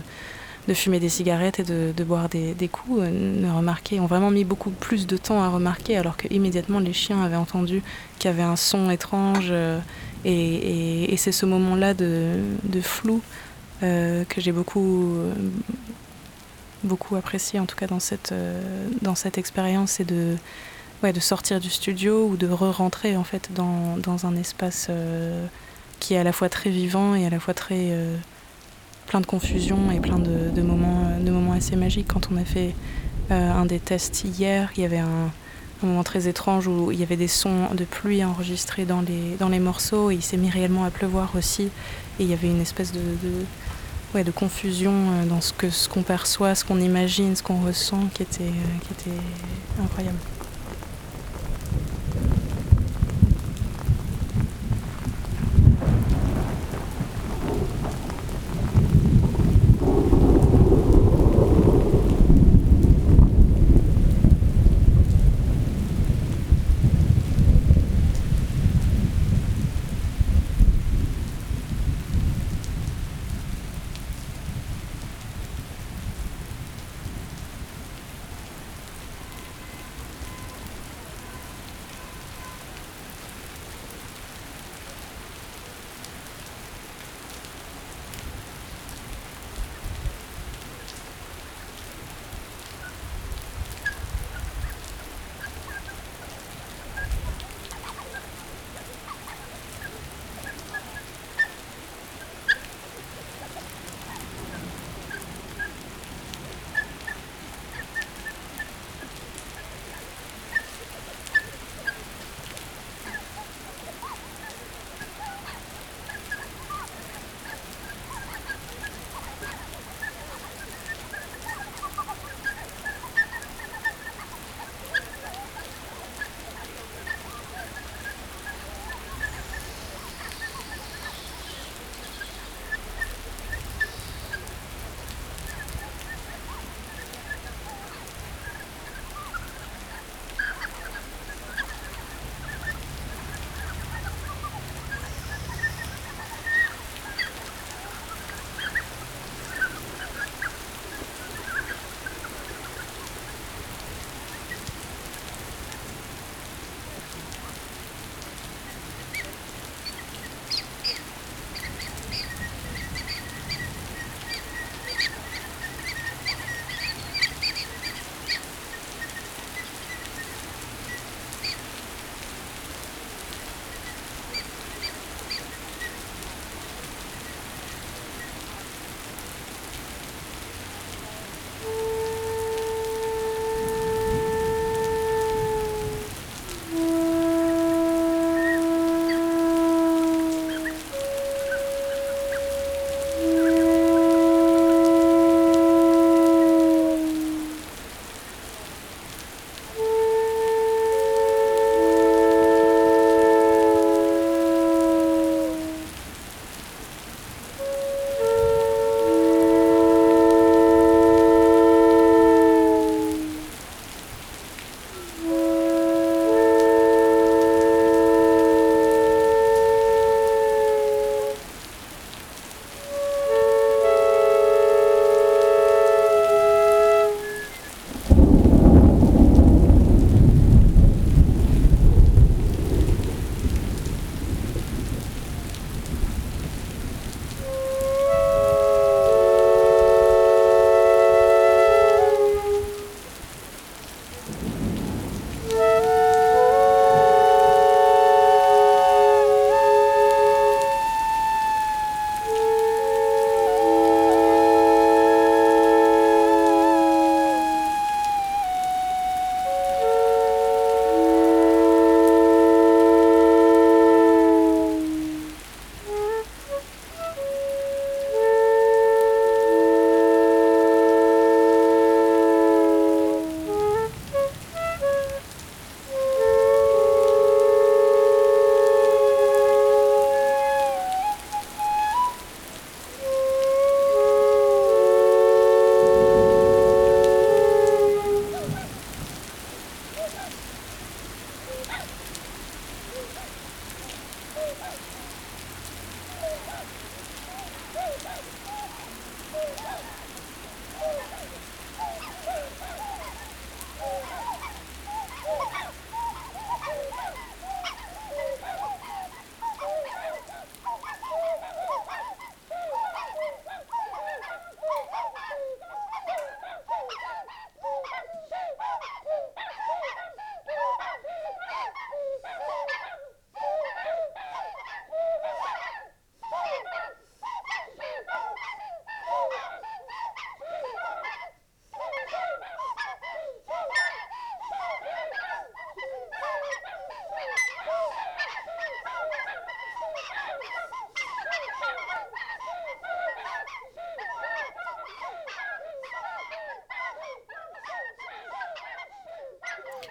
de fumer des cigarettes et de, boire des, coups euh, ne remarquaient, ont vraiment mis beaucoup plus de temps à remarquer alors que immédiatement les chiens avaient entendu qu'il y avait un son étrange euh, et, c'est ce moment-là de, de flou que j'ai beaucoup, beaucoup apprécié en tout cas dans cette, euh, dans cette expérience c'est de ouais, de sortir du studio ou de re-rentrer en fait dans, dans un espace euh, qui est à la fois très vivant et à la fois très euh, plein de confusion et plein de, moments, de moments assez magiques. Quand on a fait un des tests hier, il y avait un, moment très étrange où il y avait des sons de pluie enregistrés dans les, dans les morceaux et il s'est mis réellement à pleuvoir aussi et il y avait une espèce de, ouais, de confusion euh, dans ce que ce qu'on perçoit, ce qu'on imagine, ce qu'on ressent qui était, euh, qui était incroyable.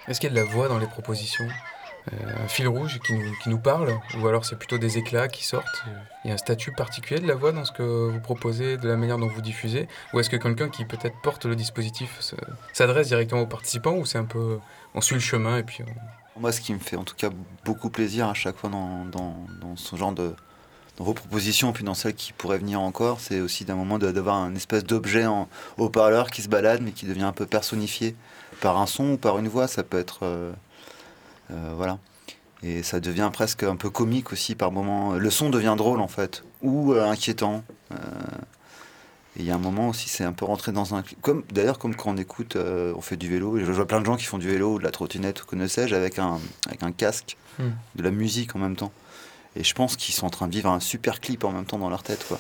Est-ce qu'il y a de la voix dans les propositions euh, Un fil rouge qui nous, parle Ou alors c'est plutôt des éclats qui sortent Il y a un statut particulier de la voix dans ce que vous proposez, de la manière dont vous diffusez Ou est-ce que quelqu'un qui peut-être porte le dispositif se- s'adresse directement aux participants Ou c'est un peu. On suit le chemin et puis. Moi, ce qui me fait en tout cas beaucoup plaisir à chaque fois dans, ce genre de. dans vos propositions, puis dans celles qui pourraient venir encore, c'est aussi d'un moment d'avoir un espèce d'objet haut-parleur qui se balade, mais qui devient un peu personnifié par un son ou par une voix. Ça peut être. euh, euh, voilà. Et ça devient presque un peu comique aussi par moment. Le son devient drôle en fait, ou euh, inquiétant. Et il y a un moment aussi, c'est un peu rentré dans un. Comme d'ailleurs, comme quand on écoute, euh, on fait du vélo. Je vois plein de gens qui font du vélo, ou de la trottinette, ou que ne sais-je, avec un, avec un casque, Hmm. de la musique en même temps. Et je pense qu'ils sont en train de vivre un super clip en même temps dans leur tête, quoi.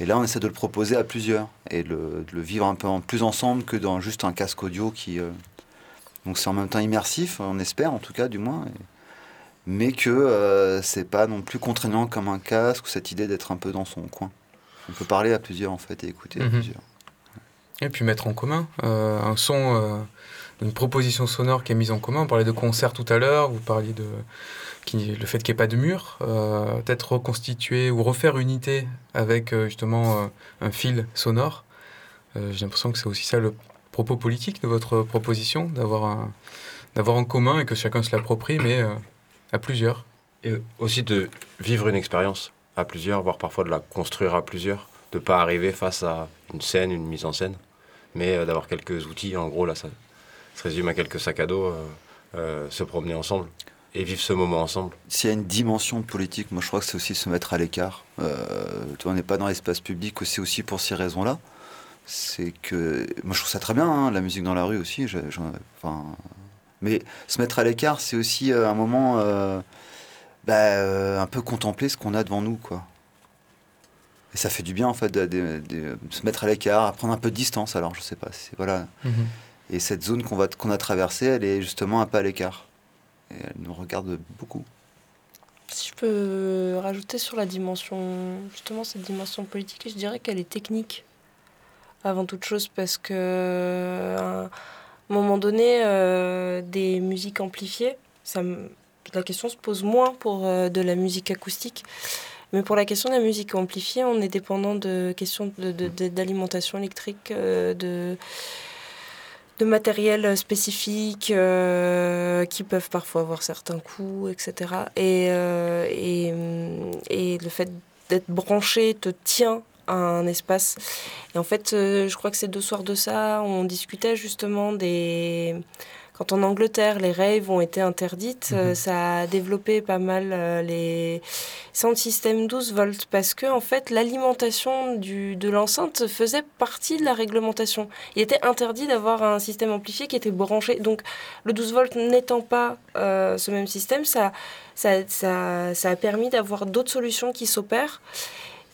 Et là, on essaie de le proposer à plusieurs et de le, de le vivre un peu en plus ensemble que dans juste un casque audio qui. euh, Donc c'est en même temps immersif, on espère en tout cas, du moins. et- Mais que euh, c'est pas non plus contraignant comme un casque ou cette idée d'être un peu dans son coin. On peut parler à plusieurs en fait et écouter à Mhm. plusieurs. Et puis mettre en commun euh, un son, euh, une proposition sonore qui est mise en commun. On parlait de concert tout à l'heure, vous parliez de le fait qu'il n'y ait pas de mur, euh, peut-être reconstituer ou refaire unité avec euh, justement euh, un fil sonore. J'ai l'impression que c'est aussi ça le propos politique de votre proposition, d'avoir en commun et que chacun se l'approprie, mais à plusieurs. Et aussi de vivre une expérience à plusieurs, voire parfois de la construire à plusieurs, de pas arriver face à une scène, une mise en scène, mais d'avoir quelques outils. En gros, là, ça se résume à quelques sacs à dos, se promener ensemble et vivre ce moment ensemble. S'il y a une dimension politique, moi je crois que c'est aussi se mettre à l'écart. Euh, on n'est pas dans l'espace public, c'est aussi pour ces raisons-là. C'est que moi je trouve ça très bien, hein, la musique dans la rue aussi. je- je- enfin, mais se mettre à l'écart, c'est aussi euh, un moment euh, bah, euh, un peu contempler ce qu'on a devant nous, quoi. Et ça fait du bien en fait de, de- de se mettre à l'écart, à prendre un peu de distance. Alors je sais pas, c'est voilà. Et cette zone qu'on va qu'on a traversée, elle est justement un peu à l'écart. Elle nous regarde beaucoup. Si je peux rajouter sur la dimension, justement cette dimension politique, je dirais qu'elle est technique avant toute chose parce que à un moment donné, euh, des musiques amplifiées, ça la question se pose moins pour euh, de la musique acoustique. Mais pour la question de la musique amplifiée, on est dépendant de questions de- de- de- d'alimentation électrique, euh, de, de matériel spécifique euh, qui peuvent parfois avoir certains coûts, etc. Et, euh, et, hum, et le fait d'être branché te tient à un espace. Et en fait, euh, je crois que c'est deux soirs de ça, on discutait justement des... Quand en Angleterre, les raves ont été interdites, euh, Mhm. ça a développé pas mal euh, les sound system 12 volts parce que en fait l'alimentation de l'enceinte faisait partie de la réglementation. Il était interdit d'avoir un système amplifié qui était branché. Donc le 12 volts n'étant pas euh, ce même système, ça, ça, ça, ça a permis d'avoir d'autres solutions qui s'opèrent.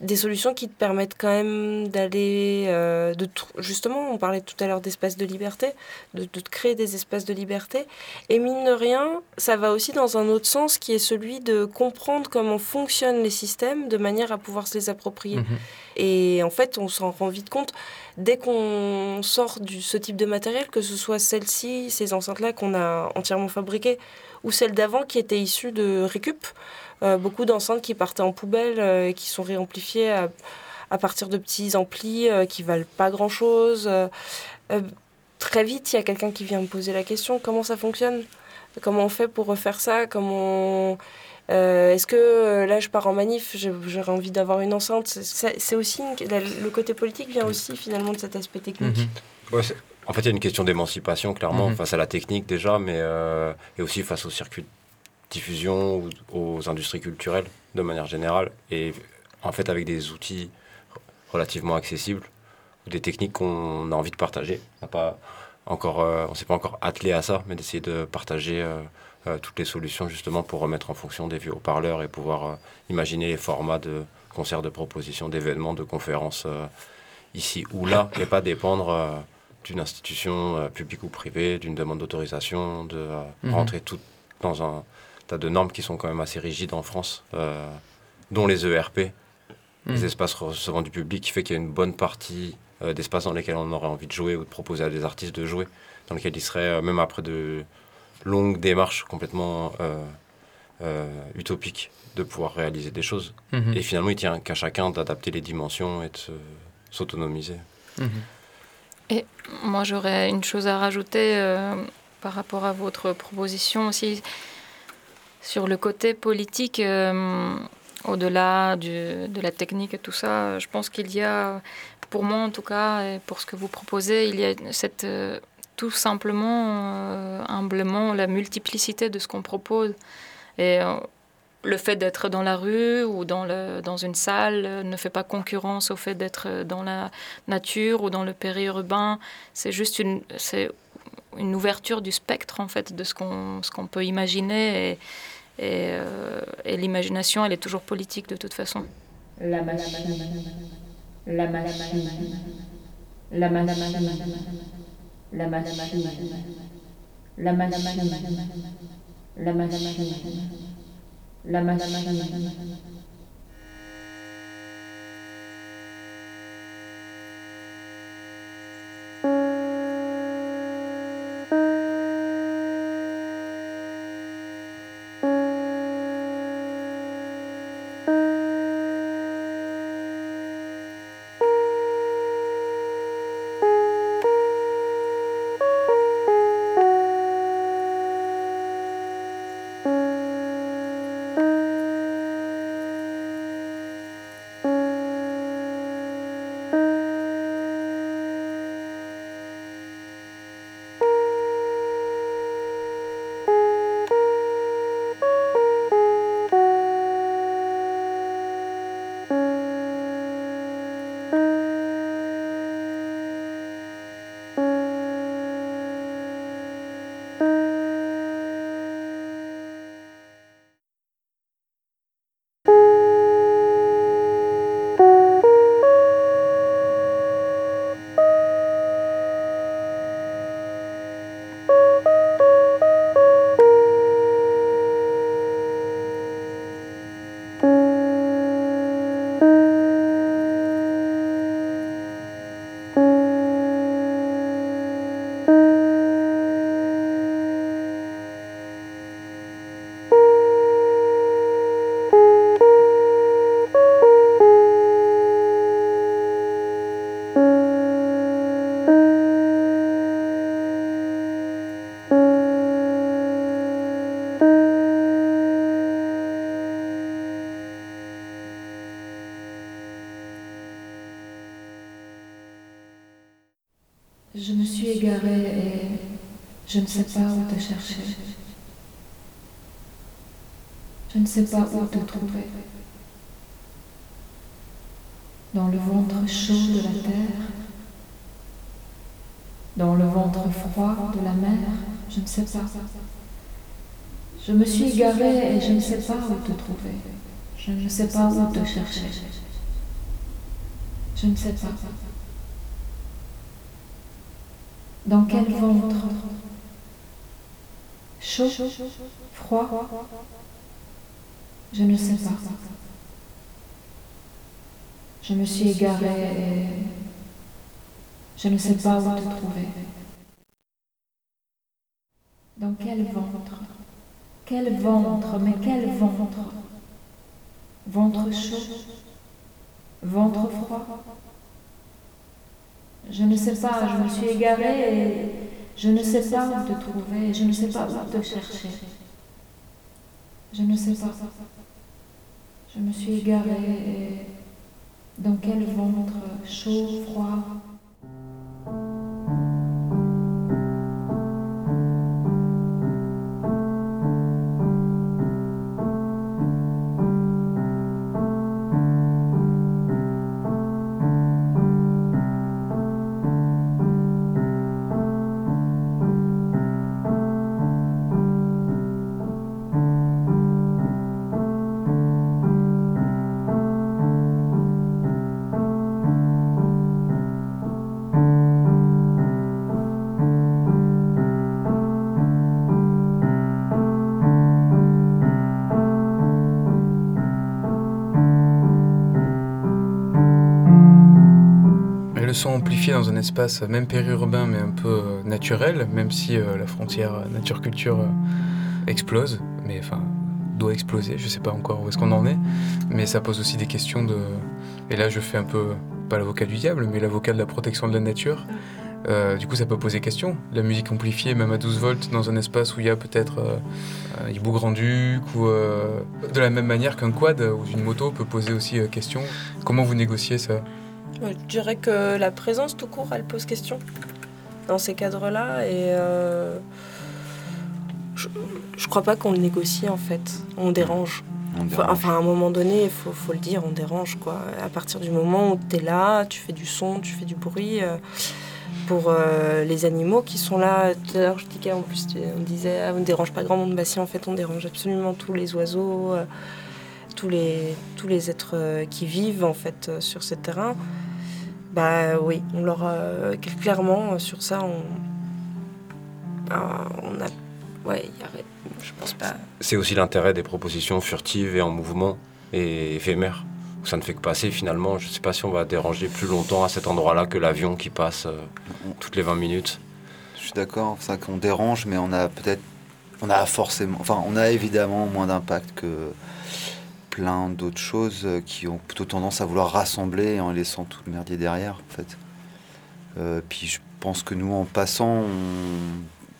Des solutions qui te permettent quand même d'aller, euh, de justement, on parlait tout à l'heure d'espaces de liberté, de, de créer des espaces de liberté. Et mine de rien, ça va aussi dans un autre sens qui est celui de comprendre comment fonctionnent les systèmes de manière à pouvoir se les approprier. Mhm. Et en fait, on s'en rend vite compte dès qu'on sort de ce type de matériel, que ce soit celle-ci, ces enceintes-là qu'on a entièrement fabriquées, ou celles d'avant qui étaient issues de récup. Euh, beaucoup d'enceintes qui partaient en poubelle, euh, et qui sont réamplifiées à, à partir de petits amplis euh, qui valent pas grand-chose. Euh, euh, très vite, il y a quelqu'un qui vient me poser la question comment ça fonctionne? Comment on fait pour refaire ça? Comment euh, Est-ce que euh, là, je pars en manif, j'aurais envie d'avoir une enceinte? C'est aussi une- la- le côté politique vient aussi finalement de cet aspect technique. Mhm. Ouais, en fait, il y a une question d'émancipation, clairement, Mhm. face à la technique déjà, mais euh, et aussi face aux circuits de diffusion, aux industries culturelles de manière générale, et en fait avec des outils relativement accessibles, ou des techniques qu'on a envie de partager. On pas encore, euh, on s'est pas encore attelé à ça, mais d'essayer de partager euh, euh, toutes les solutions justement pour remettre en fonction des vieux haut-parleurs et pouvoir imaginer les formats de concerts, de propositions, d'événements, de conférences ici ou là, et pas dépendre d'une institution publique ou privée, d'une demande d'autorisation, de Mhm. rentrer tout dans un tas de normes qui sont quand même assez rigides en France, euh, dont les ERP, les Mhm. espaces recevant du public, qui fait qu'il y a une bonne partie euh, d'espaces dans lesquels on aurait envie de jouer ou de proposer à des artistes de jouer, dans lesquels ils seraient, euh, même après de longue démarche complètement utopique de pouvoir réaliser des choses. Mhm. Et finalement, il tient qu'à chacun d'adapter les dimensions et de se- s'autonomiser. Mhm. Et moi, j'aurais une chose à rajouter euh, par rapport à votre proposition aussi sur le côté politique. euh, au-delà de la technique et tout ça, je pense qu'il y a, pour moi en tout cas, et pour ce que vous proposez, il y a cette, euh, tout simplement, euh, humblement, la multiplicité de ce qu'on propose. Et euh, le fait d'être dans la rue ou dans, le, dans une salle euh, ne fait pas concurrence au fait d'être dans la nature ou dans le périurbain. C'est juste une, une ouverture du spectre, en fait, de ce qu'on, ce qu'on peut imaginer. Et, euh, l'imagination, elle est toujours politique de toute façon. La. Sais pas où te chercher. Je ne sais pas où te trouver. Dans le ventre chaud de la terre, dans le ventre froid de la mer, je ne sais pas. Je me suis égarée et je ne sais pas où te trouver. Je ne sais pas où te chercher. Je ne sais pas. Dans quel ventre Froid. Je ne sais pas. Je me suis égarée je ne sais pas où te trouver. Dans quel ventre? Quel ventre? Mais quel ventre? Ventre chaud Ventre froid. Je ne sais pas, je me suis égarée je ne sais pas où te trouver, je ne sais pas où te chercher. Je ne sais pas. Je me suis égarée et dans quel ventre chaud, froid dans un espace même périurbain mais un peu euh, naturel, même si euh, la frontière nature-culture euh, explose, mais enfin doit exploser, je sais pas encore où est-ce qu'on en est, mais ça pose aussi des questions de... Et là je fais un peu, pas l'avocat du diable, mais l'avocat de la protection de la nature. Euh, du coup, ça peut poser question. La musique amplifiée, même à 12 volts, dans un espace où il y a peut-être euh, un hibou grand-duc, ou euh, de la même manière qu'un quad ou une moto peut poser aussi euh, question. Comment vous négociez ça? Je dirais que la présence tout court, elle pose question dans ces cadres-là. Et euh, je, je crois pas qu'on le négocie en fait. On dérange. On Enfin, dérange. enfin, à un moment donné, il faut, faut le dire, on dérange quoi. À partir du moment où tu es là, tu fais du son, tu fais du bruit. euh, pour euh, les animaux qui sont là, tout à l'heure je disais en plus, on disait ah, on ne dérange pas grand monde, bah si en fait on dérange absolument tous les oiseaux, euh, tous les, tous les êtres euh, qui vivent en fait euh, sur ce terrain. Bah oui, on leur euh, clairement euh, sur ça on, on a ouais, y a- je pense pas. C'est aussi l'intérêt des propositions furtives et en mouvement et éphémères. Ça ne fait que passer finalement. Je ne sais pas si on va déranger plus longtemps à cet endroit-là que l'avion qui passe euh, toutes les 20 minutes. Je suis d'accord, c'est ça qu'on dérange, mais on a peut-être, on a forcément, enfin, on a évidemment moins d'impact que plein d'autres choses euh, qui ont plutôt tendance à vouloir rassembler en laissant tout le merdier derrière, en fait. Euh, puis je pense que nous, en passant,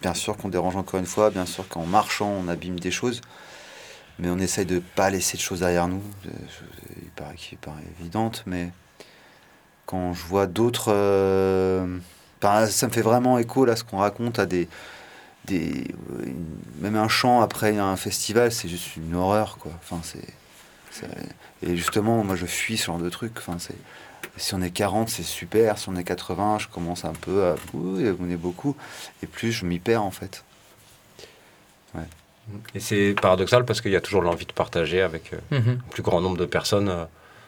bien sûr qu'on dérange encore une fois, bien sûr qu'en marchant, on abîme des choses, mais on essaye de pas laisser de choses derrière nous. Choses, il paraît qui paraît évidente, mais quand je vois d'autres euh, Enfin, ça me fait vraiment écho là ce qu'on raconte à des, des euh, même un chant après un festival, c'est juste une horreur quoi. Enfin c'est- et justement moi je fuis ce genre de truc. Enfin c'est si on est 40 c'est super, si on est 80 je commence un peu à ouh, on est beaucoup et plus je m'y perds en fait. Et c'est paradoxal parce qu'il y a toujours l'envie de partager avec euh, Mhm. un plus grand nombre de personnes euh,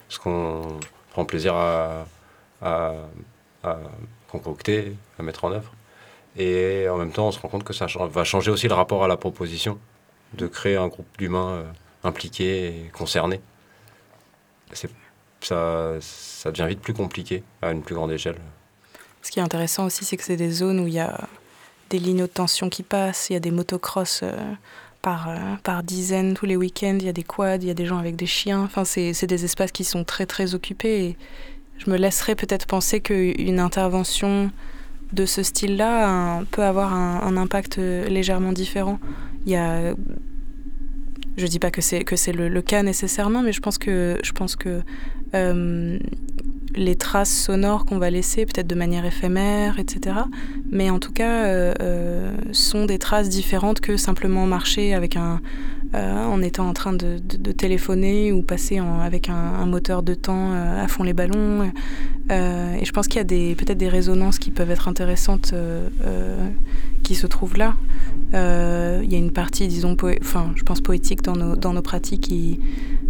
ce qu'on prend plaisir à, à- à concocter, à mettre en œuvre. Et en même temps, on se rend compte que ça va changer aussi le rapport à la proposition, de créer un groupe d'humains euh, impliqués et concernés. Ça, ça devient vite plus compliqué à une plus grande échelle. Ce qui est intéressant aussi, c'est que c'est des zones où il y a des lignes de tension qui passent, il y a des motocross euh, par, euh, par dizaines tous les week-ends, il y a des quads, il y a des gens avec des chiens. Enfin, c'est des espaces qui sont très très occupés. Et je me laisserais peut-être penser qu'une intervention de ce style-là peut avoir un, un impact euh, légèrement différent. Il y a je dis pas que c'est que c'est le, cas nécessairement, mais je pense que je pense que euh, les traces sonores qu'on va laisser, peut-être de manière éphémère, etc. Mais en tout cas, euh, euh, sont des traces différentes que simplement marcher avec un, en étant en train de, téléphoner ou passer avec un, un moteur de temps à fond les ballons. Et je pense qu'il y a peut-être des résonances qui peuvent être intéressantes qui se trouvent là. Euh, Il y a une partie, disons, enfin, je pense poétique dans nos, dans nos pratiques qui,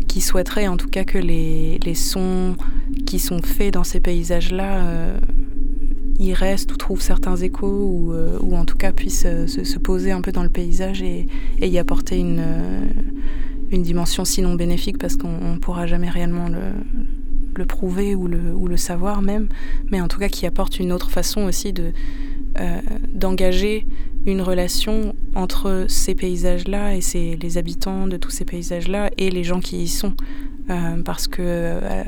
qui souhaiterait en tout cas que les, les sons qui sont faits dans ces paysages-là euh, y restent ou trouvent certains échos ou, euh, ou en tout cas puissent se, se poser un peu dans le paysage et, y apporter une, une dimension sinon bénéfique parce qu'on ne pourra jamais réellement le, le prouver ou le, ou le savoir même, mais en tout cas qui apporte une autre façon aussi de, euh, d'engager une relation entre ces paysages-là et ces, les habitants de tous ces paysages-là et les gens qui y sont. Euh, parce que euh,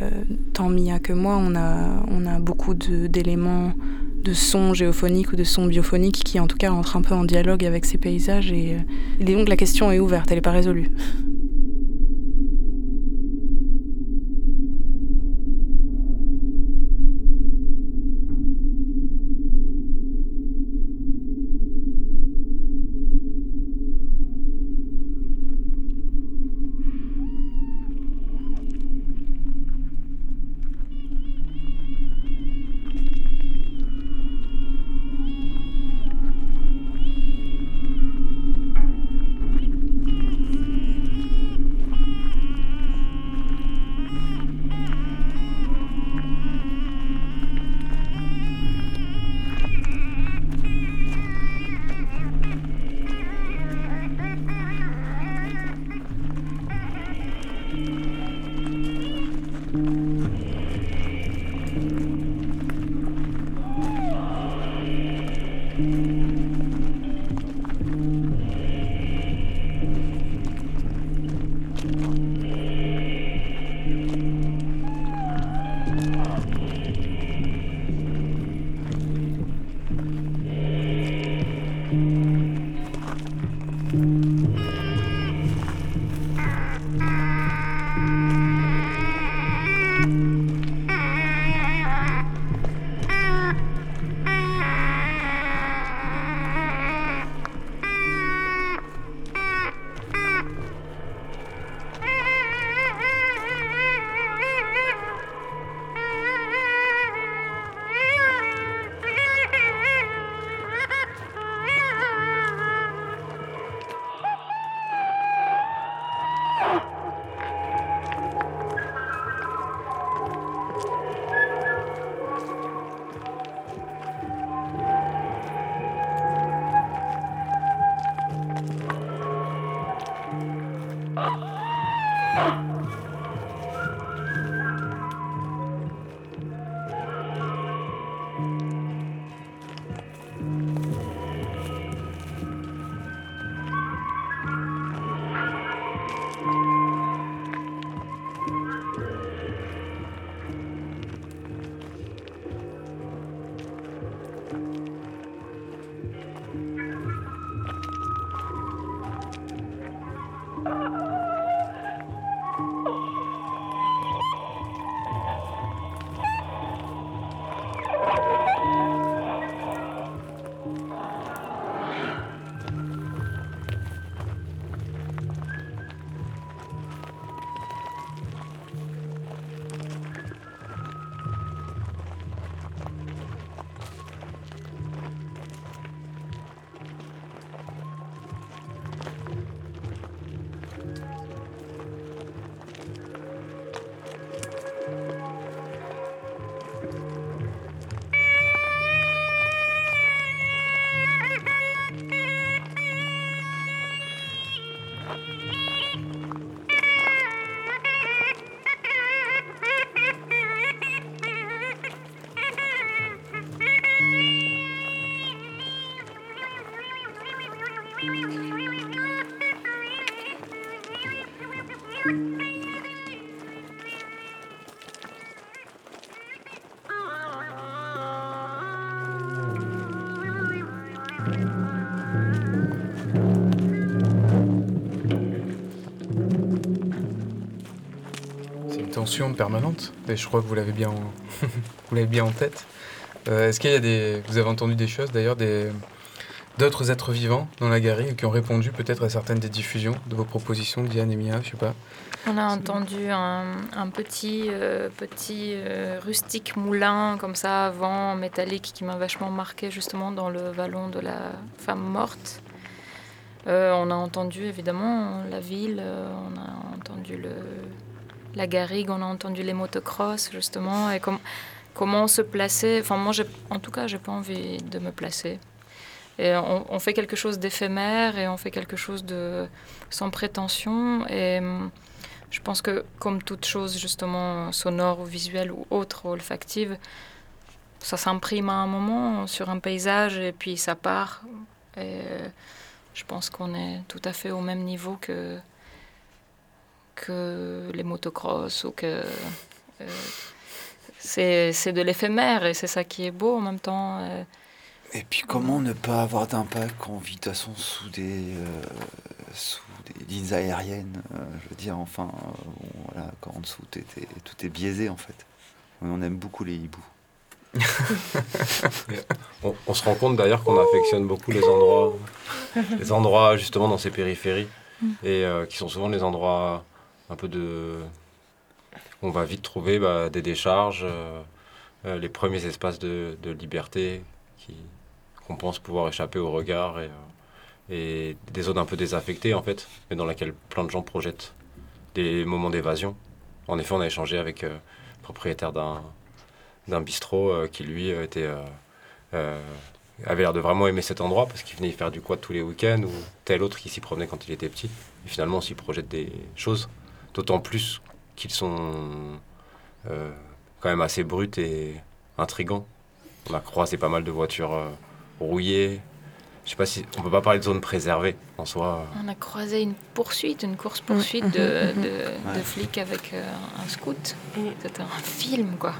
tant Mia que moi, on a, on a beaucoup de- d'éléments de sons géophoniques ou de sons biophoniques qui en tout cas entrent un peu en dialogue avec ces paysages et donc la question est ouverte, elle n'est pas résolue. Permanente, et je crois que vous l'avez bien, en... bien en tête. Euh, est-ce qu'il y a des, vous avez entendu des choses d'ailleurs, des d'autres êtres vivants dans la galerie qui ont répondu peut-être à certaines des diffusions de vos propositions, Diane et Mia, je sais pas? On a entendu un, petit, euh, petit euh, rustique moulin comme ça, avant métallique, qui m'a vachement marqué justement dans le vallon de la femme morte. On a entendu évidemment la ville, on a entendu le, la garrigue, on a entendu les motocross justement, et comment se placer. Enfin, moi, en tout cas, j'ai pas envie de me placer. Et on, on fait quelque chose d'éphémère et on fait quelque chose de sans prétention. Et je pense que comme toute chose justement sonore ou visuelle ou autre, olfactive, ça s'imprime à un moment sur un paysage et puis ça part. Et je pense qu'on est tout à fait au même niveau que, que les motocross ou que... Euh, c'est de l'éphémère et c'est ça qui est beau en même temps. Et puis comment ne pas avoir d'impact quand on vit de toute façon sous des, euh, sous des lignes aériennes euh, Je veux dire, enfin, euh, voilà, quand en dessous tout est biaisé en fait. On aime beaucoup les hiboux. on, se rend compte d'ailleurs qu'on affectionne beaucoup les endroits, les endroits justement dans ces périphéries mm. et qui sont souvent les endroits un peu de, on va vite trouver bah, des décharges, les premiers espaces de, de liberté qu'on pense pouvoir échapper au regard et, euh, et, des zones un peu désaffectées en fait, mais dans lesquelles plein de gens projettent des moments d'évasion. En effet, on a échangé avec euh, le propriétaire d'un, bistrot euh, qui lui était, avait l'air de vraiment aimer cet endroit parce qu'il venait y faire du quad tous les week-ends ou tel autre qui s'y promenait quand il était petit. Et finalement, on s'y projette des choses, d'autant plus qu'ils sont quand même assez bruts et intrigants. On a croisé pas mal de voitures rouillé. Je sais pas si on peut pas parler de zone préservée en soi. On a croisé une poursuite, une course poursuite de, de, flics avec euh, un scout. C'était un film quoi.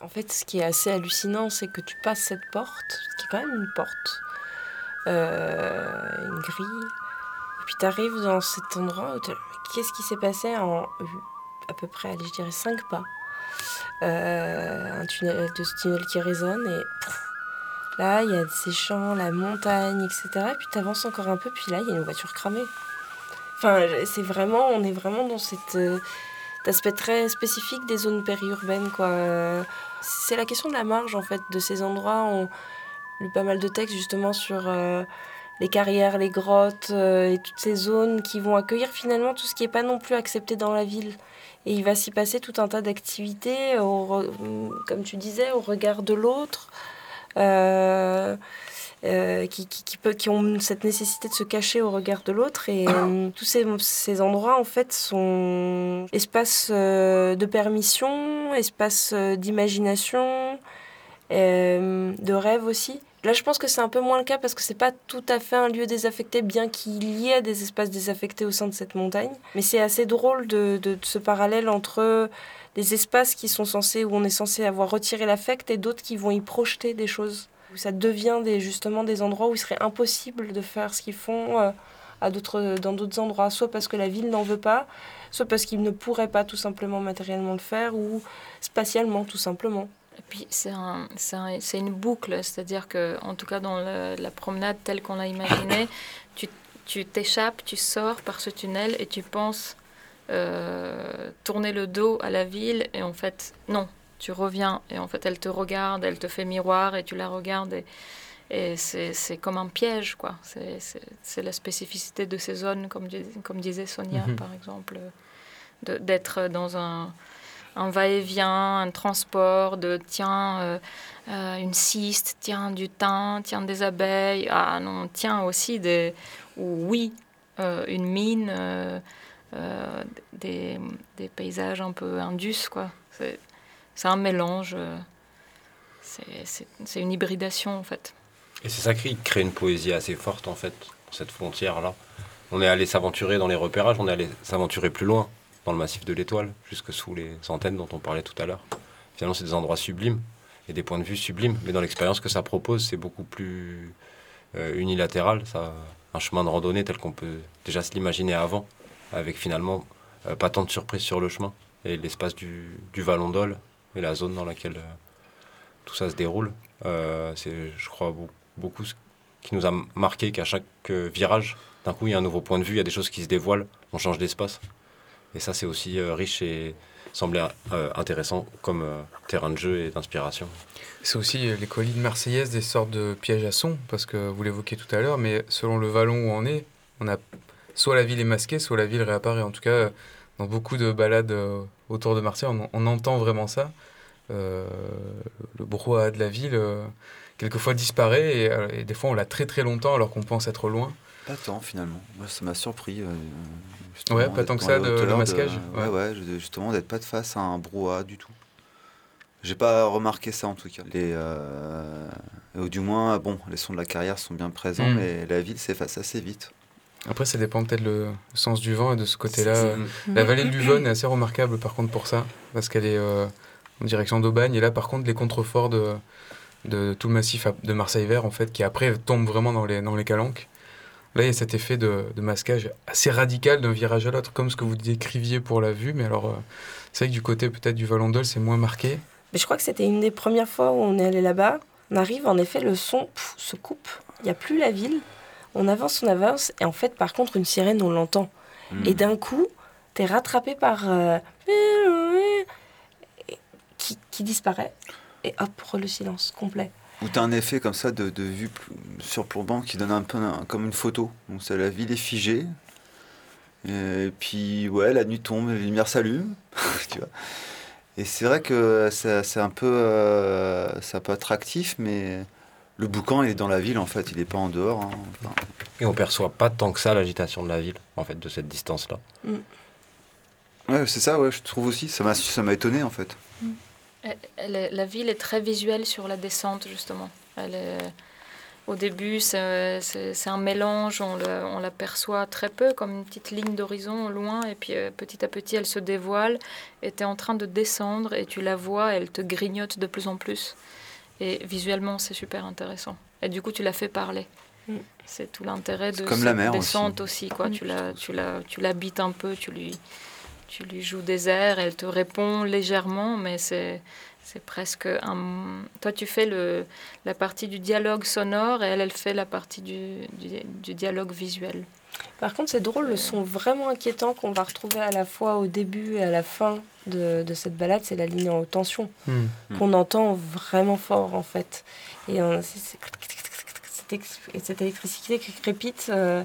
En fait, ce qui est assez hallucinant, c'est que tu passes cette porte, qui est quand même une porte, euh, une grille, et puis tu arrives dans cet endroit qu'est-ce qui s'est passé en à peu près, allez, je dirais 5 pas? Euh, un tunnel, de ce tunnel qui résonne et pff, là il y a ces champs, la montagne, etc. Et puis tu avances encore un peu, puis là il y a une voiture cramée. Enfin, c'est vraiment, on est vraiment dans cet euh, aspect très spécifique des zones périurbaines, quoi. C'est la question de la marge, en fait, de ces endroits. On lu pas mal de textes, justement, sur euh, les carrières, les grottes euh, et toutes ces zones qui vont accueillir, finalement, tout ce qui n'est pas non plus accepté dans la ville. Et il va s'y passer tout un tas d'activités, au comme tu disais, au regard de l'autre. Euh, euh, qui, qui, qui, peut- qui ont cette nécessité de se cacher au regard de l'autre. Et euh, tous ces, ces endroits, en fait, sont espaces euh, de permission, espaces d'imagination, de rêve aussi. Là, je pense que c'est un peu moins le cas parce que c'est pas tout à fait un lieu désaffecté, bien qu'il y ait des espaces désaffectés au sein de cette montagne. Mais c'est assez drôle de, de, de ce parallèle entre des espaces qui sont censés, où on est censé avoir retiré l'affect, et d'autres qui vont y projeter des choses où ça devient des, justement des endroits où il serait impossible de faire ce qu'ils font euh, à d'autres, dans d'autres endroits, soit parce que la ville n'en veut pas, soit parce qu'ils ne pourraient pas tout simplement matériellement le faire, ou spatialement tout simplement. Et puis c'est un, c'est un- c'est une boucle, c'est-à-dire que, en tout cas dans le- la promenade telle qu'on l'a imaginée, tu, tu t'échappes, tu sors par ce tunnel et tu penses euh, tourner le dos à la ville et en fait non, tu reviens et en fait elle te regarde, elle te fait miroir et tu la regardes et, et c'est, comme un piège quoi. C'est, la spécificité de ces zones comme, dis- comme disait Sonia Mhm. par exemple, d'être dans un un va-et-vient, un transport de tiens euh, euh, une cyste, tiens du thym, tiens des abeilles, ah non, tiens aussi des, ou oui, euh, une mine, des, des paysages un peu indus, quoi. C'est, un mélange, euh, c'est une hybridation en fait. Et c'est ça qui crée une poésie assez forte en fait, cette frontière-là. On est allé s'aventurer dans les repérages, on est allé s'aventurer plus loin, dans le massif de l'étoile, jusque sous les antennes dont on parlait tout à l'heure. Finalement, c'est des endroits sublimes et des points de vue sublimes, mais dans l'expérience que ça propose, c'est beaucoup plus euh, unilatéral. Ça, un chemin de randonnée tel qu'on peut déjà se l'imaginer avant, avec finalement euh, pas tant de surprises sur le chemin. Et l'espace du, du Vallon d'Ol et la zone dans laquelle euh, tout ça se déroule, euh, c'est, je crois, beau- beaucoup ce qui nous a marqué qu'à chaque euh, virage, d'un coup, il y a un nouveau point de vue, il y a des choses qui se dévoilent, on change d'espace. Et ça, c'est aussi riche et semblait intéressant comme terrain de jeu et d'inspiration. C'est aussi les collines marseillaises des sortes de pièges à son, parce que vous l'évoquiez tout à l'heure, mais selon le vallon où on est, on a soit la ville est masquée, soit la ville réapparaît. En tout cas, dans beaucoup de balades autour de Marseille, on, on entend vraiment ça. Euh, le brouhaha de la ville, euh, quelquefois disparaît, et, euh, et des fois on l'a très très longtemps alors qu'on pense être loin. Pas tant finalement. Moi, ça m'a surpris. euh, Ouais, pas tant que ça, de- le masquage, Ouais, ouais. ouais, ju- justement, d'être pas de face à un brouhaha du tout. J'ai pas remarqué ça en tout cas. Les, ou du moins, bon, les sons de la carrière sont bien présents, Mm. mais la ville s'efface assez vite. Après, ça dépend peut-être le, sens du vent et de ce côté-là. Euh, La vallée de l'Uvonne est assez remarquable par contre pour ça, parce qu'elle est euh, en direction d'Aubagne, et là par contre les contreforts de, de tout le massif de Marseille Vert, en fait, qui après tombe vraiment dans les, dans les calanques. Là, il y a cet effet de, de masquage assez radical d'un virage à l'autre, comme ce que vous décriviez pour la vue, mais alors euh, c'est vrai que du côté peut-être du Vallon d'Ol, c'est moins marqué. Mais je crois que c'était une des premières fois où on est allé là-bas. On arrive, en effet, le son pff, se coupe. Il n'y a plus la ville. On avance, on avance. Et en fait, par contre, une sirène, on l'entend. Mm. Et d'un coup, t'es rattrapé par. euh, qui, qui disparaît. Et hop, le silence complet. Ou t'as un effet comme ça de, de vue pl- surplombant qui donne un peu un- comme une photo. Donc la ville est figée. Et puis ouais, la nuit tombe, les lumières s'allument. tu vois. Et c'est vrai que c'est un peu, euh, c'est un peu attractif, mais le boucan il est dans la ville en fait, il est pas en dehors. hein. Enfin, Et on perçoit pas tant que ça l'agitation de la ville, en fait, de cette distance-là. ouais, c'est ça, ouais, je trouve aussi. Ça m'a, ça m'a étonné en fait. Est- la ville est très visuelle sur la descente, justement. Elle est- au début, c'est c'est- c'est un mélange, on le- on l'aperçoit très peu, comme une petite ligne d'horizon au loin, et puis euh, petit à petit, elle se dévoile, et tu es en train de descendre, et tu la vois, elle te grignote de plus en plus. Et visuellement, c'est super intéressant. Et du coup, tu la fais parler. Mm. C'est tout l'intérêt de comme la mer aussi. descente aussi, quoi. Mm. Tu la, tu la, tu l'habites un peu, tu lui, tu lui joues des airs, elle te répond légèrement, mais c'est c'est presque un. Toi, tu fais le, la partie du dialogue sonore et elle, elle fait la partie du, du, dialogue visuel. Par contre, c'est drôle, le son vraiment inquiétant qu'on va retrouver à la fois au début et à la fin de, de cette balade, c'est la ligne en haute tension, hmm. qu'on entend vraiment fort en fait. Et c'est cette électricité qui crépite. Euh,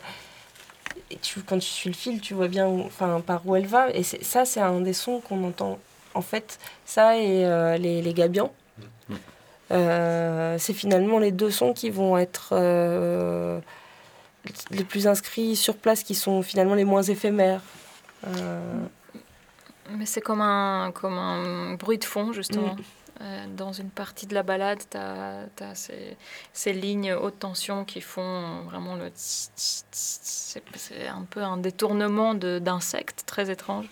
et tu, quand tu suis le fil, tu vois bien enfin, par où elle va. Et ça, c'est un des sons qu'on entend. En fait, ça et euh, les, les gabians. Mm. Euh, c'est finalement les deux sons qui vont être les plus inscrits sur place, qui sont finalement les moins éphémères. Mais c'est comme un, comme un bruit de fond, justement. Mm. Euh, dans une partie de la balade, tu as, ces, ces, lignes haute tension qui font vraiment le... C'est un peu un détournement d'insectes très étrange.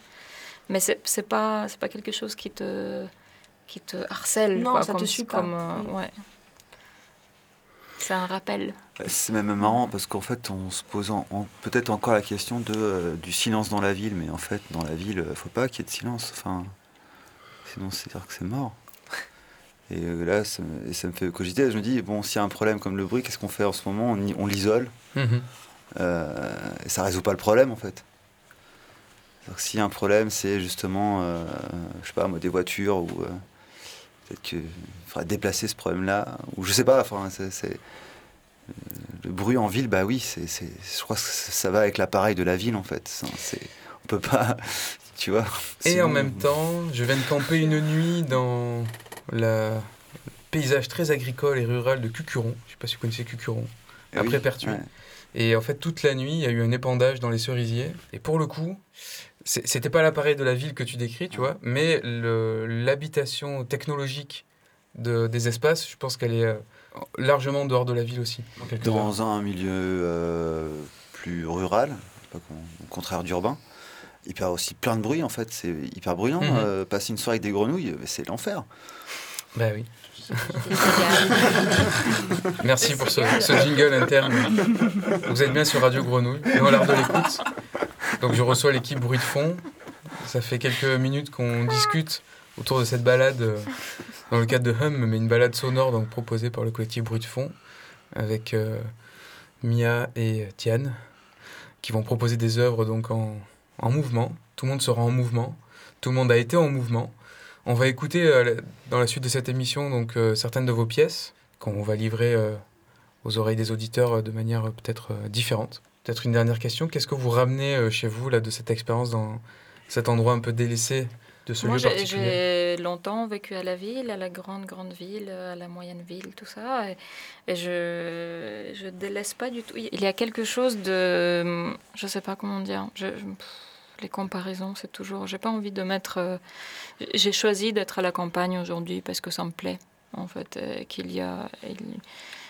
Mais c'est pas, pas quelque chose qui te, qui te harcèle. Non, quoi, ça comme, te suit comme, euh, ouais. C'est un rappel. C'est même marrant parce qu'en fait, on se pose peut-être encore la question de, euh, du silence dans la ville, mais en fait, dans la ville, il faut pas qu'il y ait de silence. Enfin, sinon, c'est dire que c'est mort. Et euh, là, ça, me fait cogiter. Je me dis, bon, s'il y a un problème comme le bruit, qu'est-ce qu'on fait en ce moment? On, l'isole. Mhm. Euh, et ça résout pas le problème, en fait. S'il y a un problème, c'est justement, euh, je sais pas, moi, des voitures, ou peut-être qu'il faudrait déplacer ce problème-là, ou je sais pas, enfin, c'est. Le bruit en ville, bah oui, c'est, je crois que ça va avec l'appareil de la ville, en fait. C'est, on peut pas, tu vois. Et en même temps, je viens de camper une nuit dans le paysage très agricole et rural de Cucuron. Je ne sais pas si vous connaissez Cucuron, eh après Pertuis. Et en fait, toute la nuit, il y a eu un épandage dans les cerisiers. Et pour le coup, c'était pas l'appareil de la ville que tu décris, tu vois, mais l'habitation technologique de, des espaces, je pense qu'elle est euh, largement dehors de la ville aussi. Dans un milieu euh, plus rural, au contraire d'urbain, il avoir aussi plein de bruit en fait, c'est hyper bruyant. Mhm. Euh, passer une soirée avec des grenouilles, c'est l'enfer. Bah oui. Merci pour ce, jingle interne. Vous êtes bien sur Radio Grenouille, dans l'art de l'écoute. Donc je reçois l'équipe Bruit de fond. Ça fait quelques minutes qu'on discute autour de cette balade euh, dans le cadre de Hum, mais une balade sonore donc proposée par le collectif Bruit de fond avec euh, Mia et Tiane qui vont proposer des œuvres donc en, en mouvement. Tout le monde sera en mouvement. Tout le monde a été en mouvement. On va écouter euh, dans la suite de cette émission donc euh, certaines de vos pièces qu'on va livrer euh, aux oreilles des auditeurs de manière peut-être différente. Peut-être une dernière question. Qu'est-ce que vous ramenez chez vous là de cette expérience dans cet endroit un peu délaissé de ce Moi, lieu particulier J'ai longtemps vécu à la ville, à la grande grande ville, à la moyenne ville, tout ça, et, je je délaisse pas du tout. Il y a quelque chose de, je sais pas comment dire. je les comparaisons, c'est toujours. J'ai pas envie de mettre. Euh, j'ai choisi d'être à la campagne aujourd'hui parce que ça me plaît, en fait. Qu'il y a.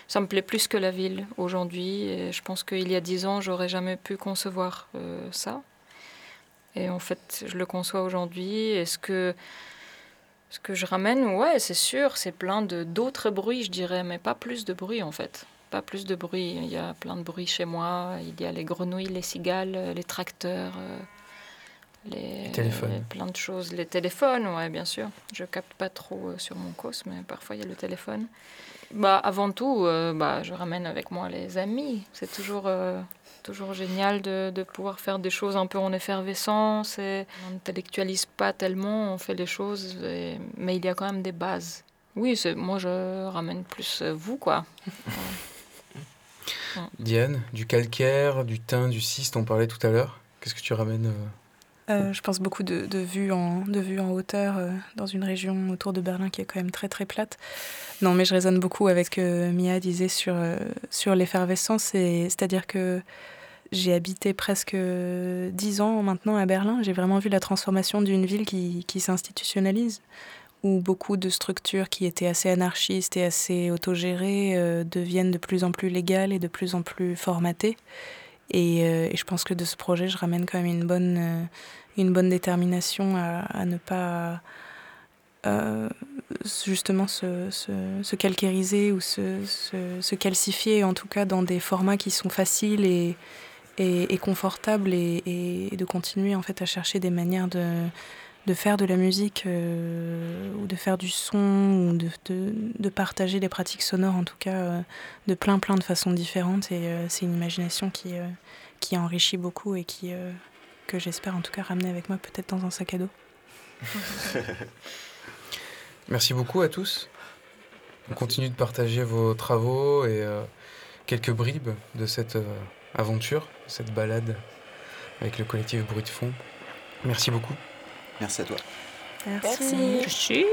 ça me plaît plus que la ville aujourd'hui. Je pense qu'il y a dix ans, j'aurais jamais pu concevoir euh, ça. Et en fait, je le conçois aujourd'hui. Est-ce que. Ce que je ramène, ouais, c'est sûr, c'est plein de d'autres bruits, je dirais, mais pas plus de bruit en fait. Pas plus de bruit. Il y a plein de bruit chez moi. Il y a les grenouilles, les cigales, les tracteurs. Euh, les, téléphones. plein de choses. Les téléphones, ouais, bien sûr. Je capte pas trop euh, sur mon cos, mais parfois il y a le téléphone. Bah, avant tout, euh, bah, je ramène avec moi les amis. C'est toujours, euh, toujours génial de, de, pouvoir faire des choses un peu en effervescence. Et on n'intellectualise pas tellement, on fait les choses, mais il y a quand même des bases. Oui, moi je ramène plus vous, quoi. Diane, du calcaire, du thym, du ciste, on parlait tout à l'heure. Qu'est-ce que tu ramènes euh, je pense beaucoup de, de, vues en, de vues en hauteur euh, dans une région autour de Berlin qui est quand même très très plate. Non, mais je résonne beaucoup avec ce que Mia disait sur, euh, sur l'effervescence. C'est-à-dire que j'ai habité presque dix ans maintenant à Berlin. J'ai vraiment vu la transformation d'une ville qui, qui s'institutionnalise, où beaucoup de structures qui étaient assez anarchistes et assez autogérées deviennent de plus en plus légales et de plus en plus formatées. Euh, et, je pense que de ce projet, je ramène quand même une bonne, euh, une bonne détermination à, ne pas euh, justement se, se, se, calcariser ou se, calcifier, en tout cas dans des formats qui sont faciles et, et, confortable et, de continuer en fait à chercher des manières de, faire de la musique ou de faire du son ou de, partager les pratiques sonores en tout cas de plein plein de façons différentes. Et c'est une imagination qui, qui enrichit beaucoup et qui que j'espère en tout cas ramener avec moi peut-être dans un sac à dos. Merci beaucoup à tous. On continue de partager vos travaux et quelques bribes de cette aventure, cette balade avec le collectif Bruit de fond. Merci beaucoup. Merci à toi. Merci. Merci.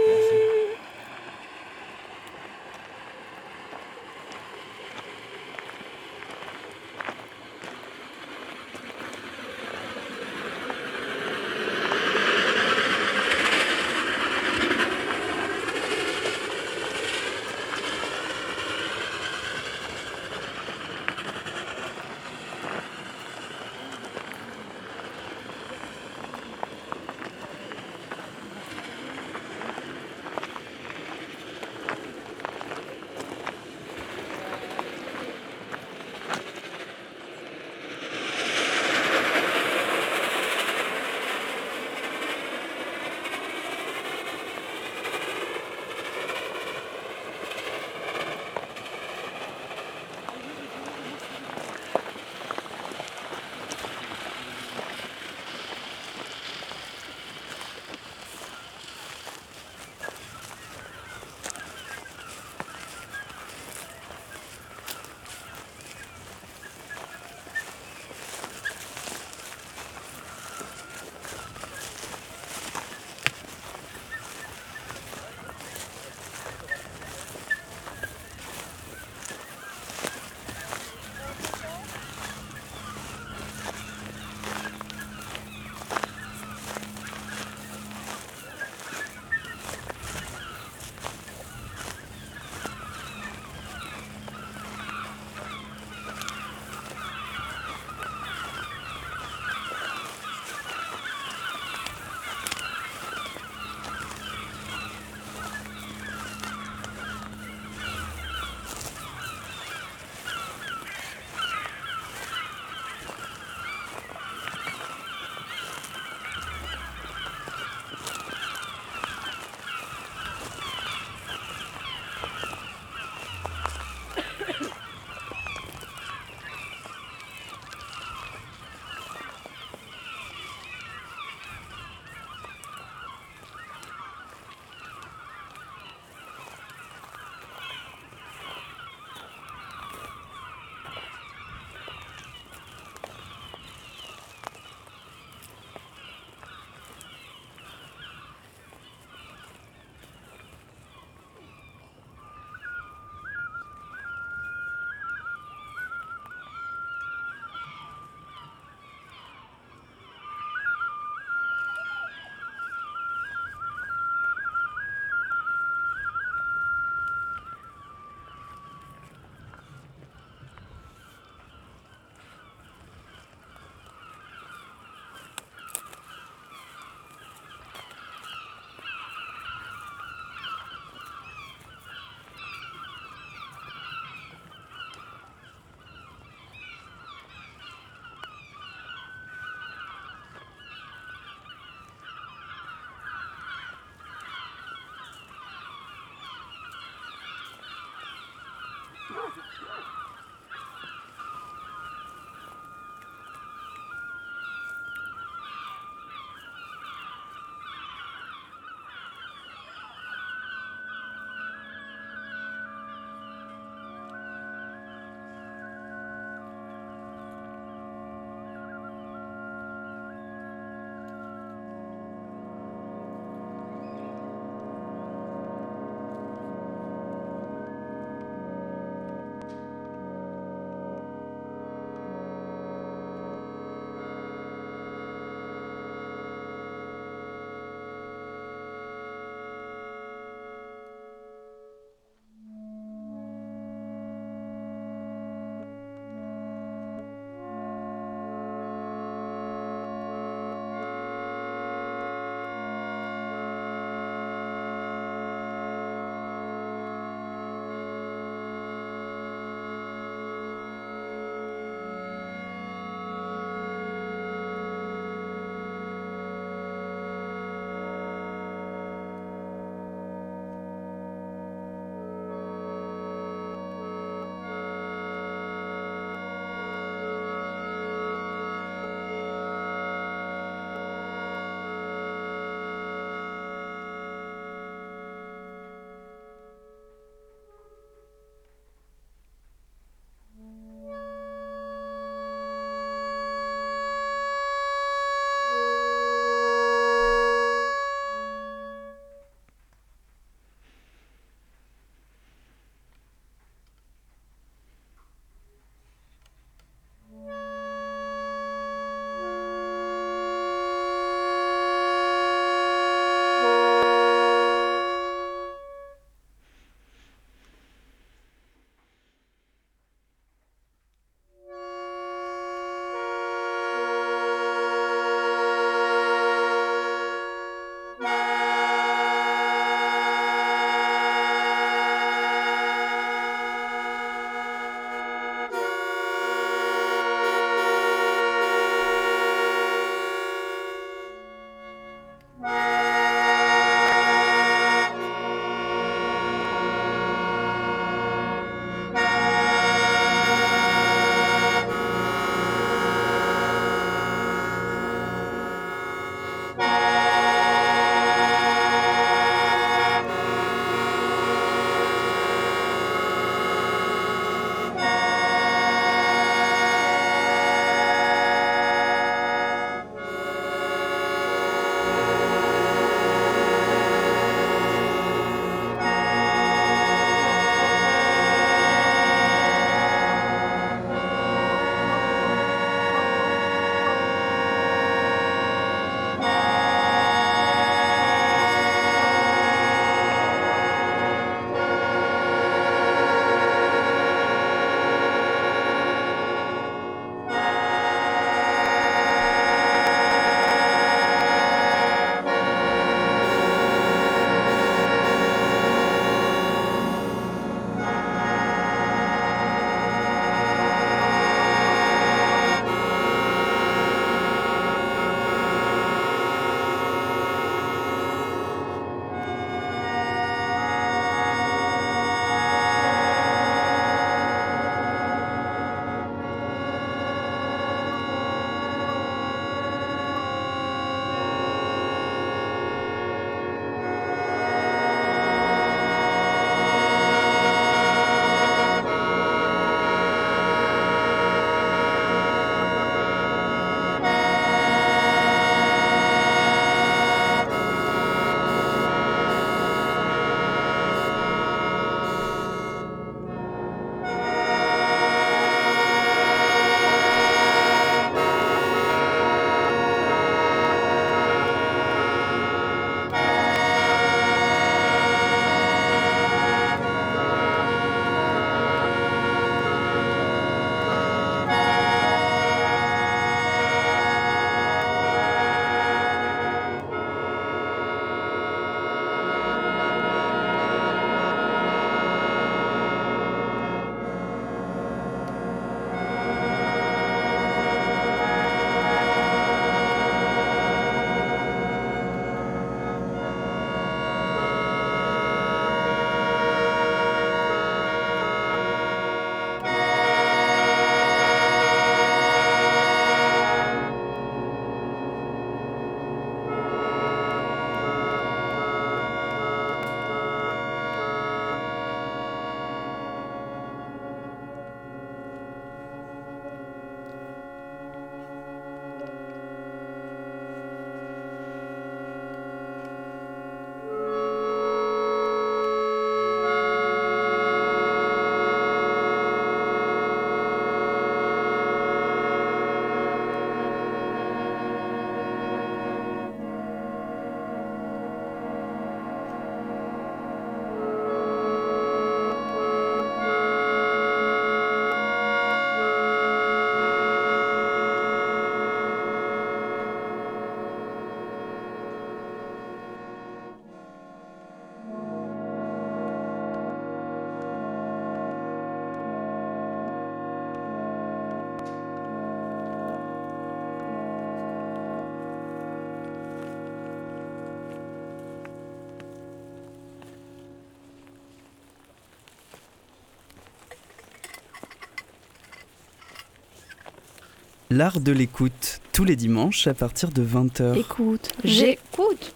L'art de l'écoute, tous les dimanches à partir de 20h. Écoute, J'écoute.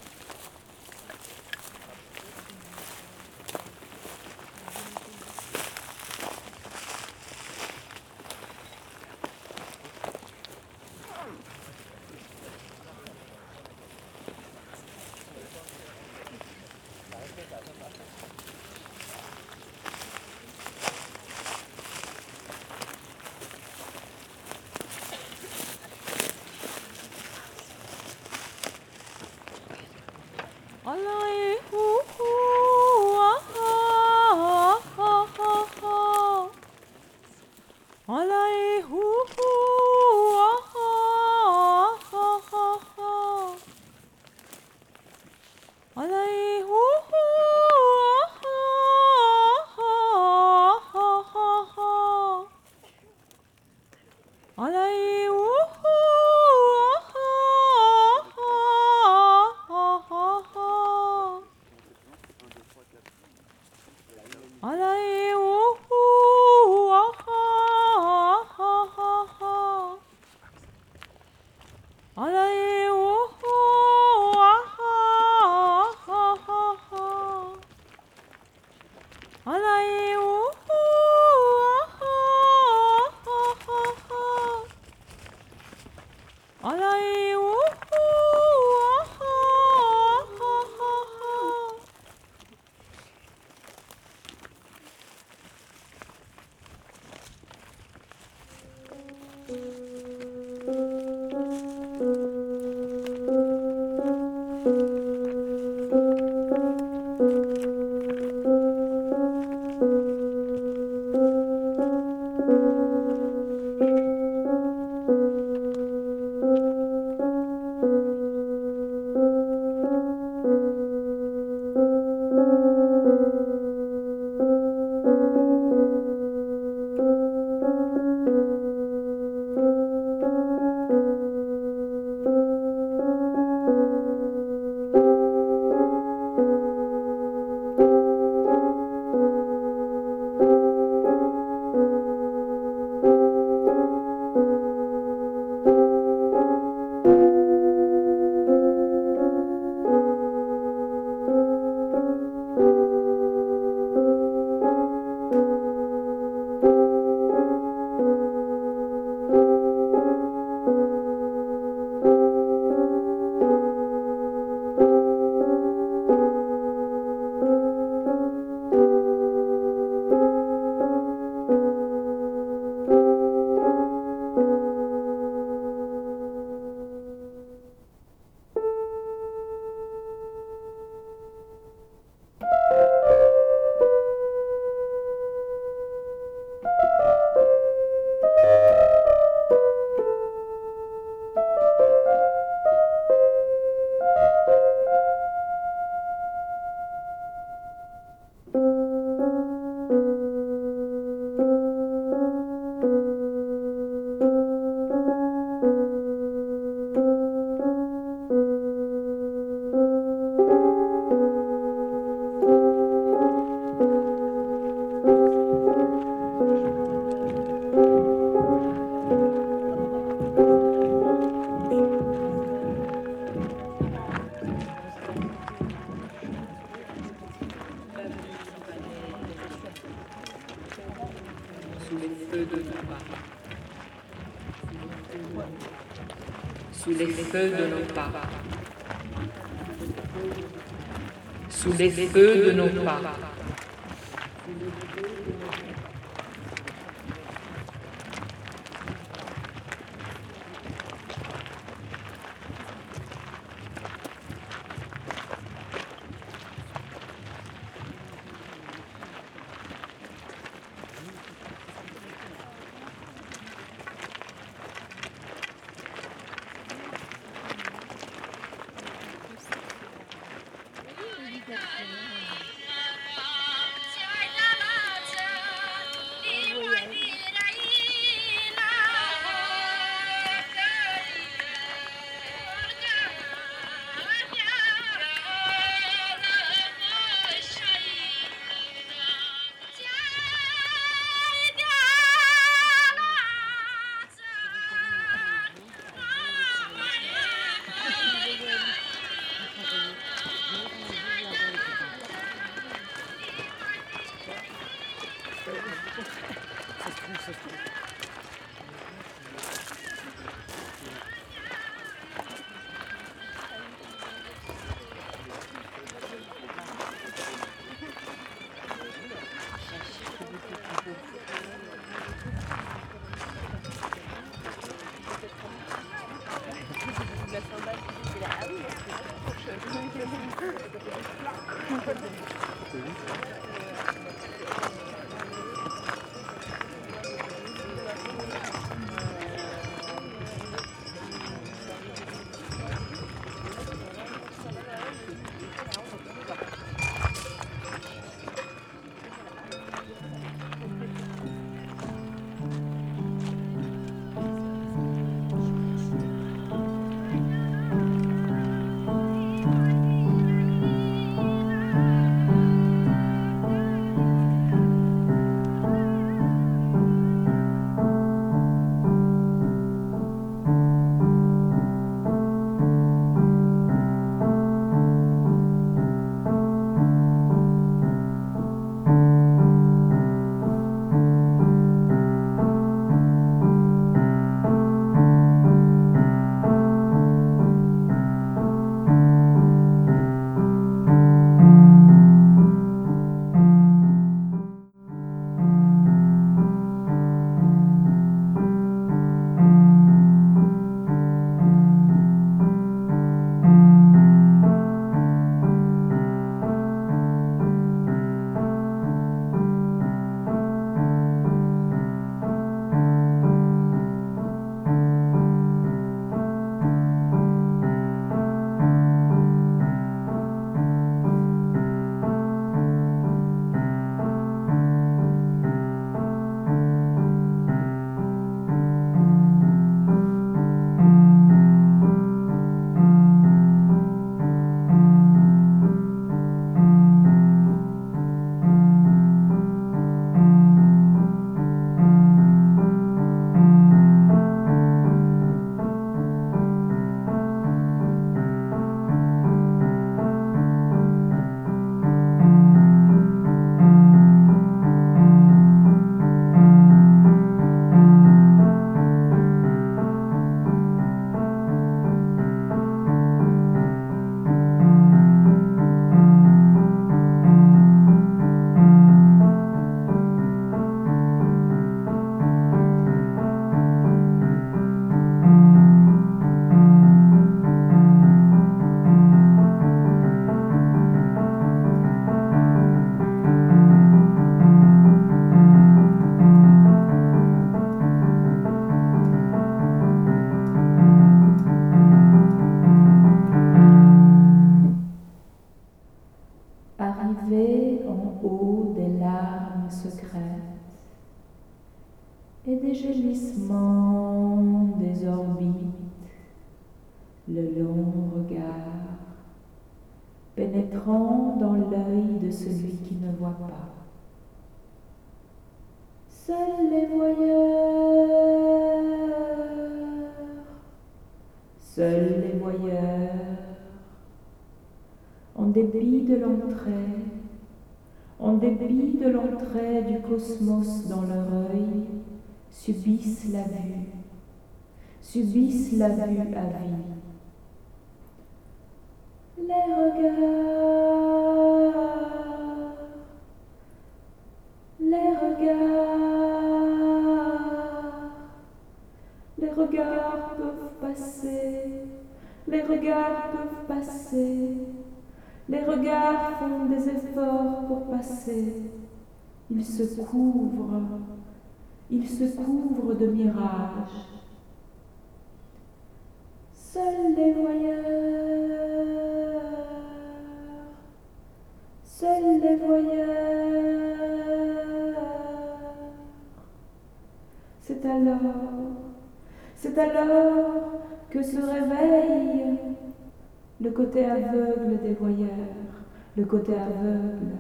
Sous dans leur œil, subissent la vue, subissent la vue à vie. Il se couvre, il se couvre de mirages. Seuls les voyeurs, seuls les voyeurs. C'est alors, c'est alors que se réveille le côté aveugle des voyeurs, le côté aveugle,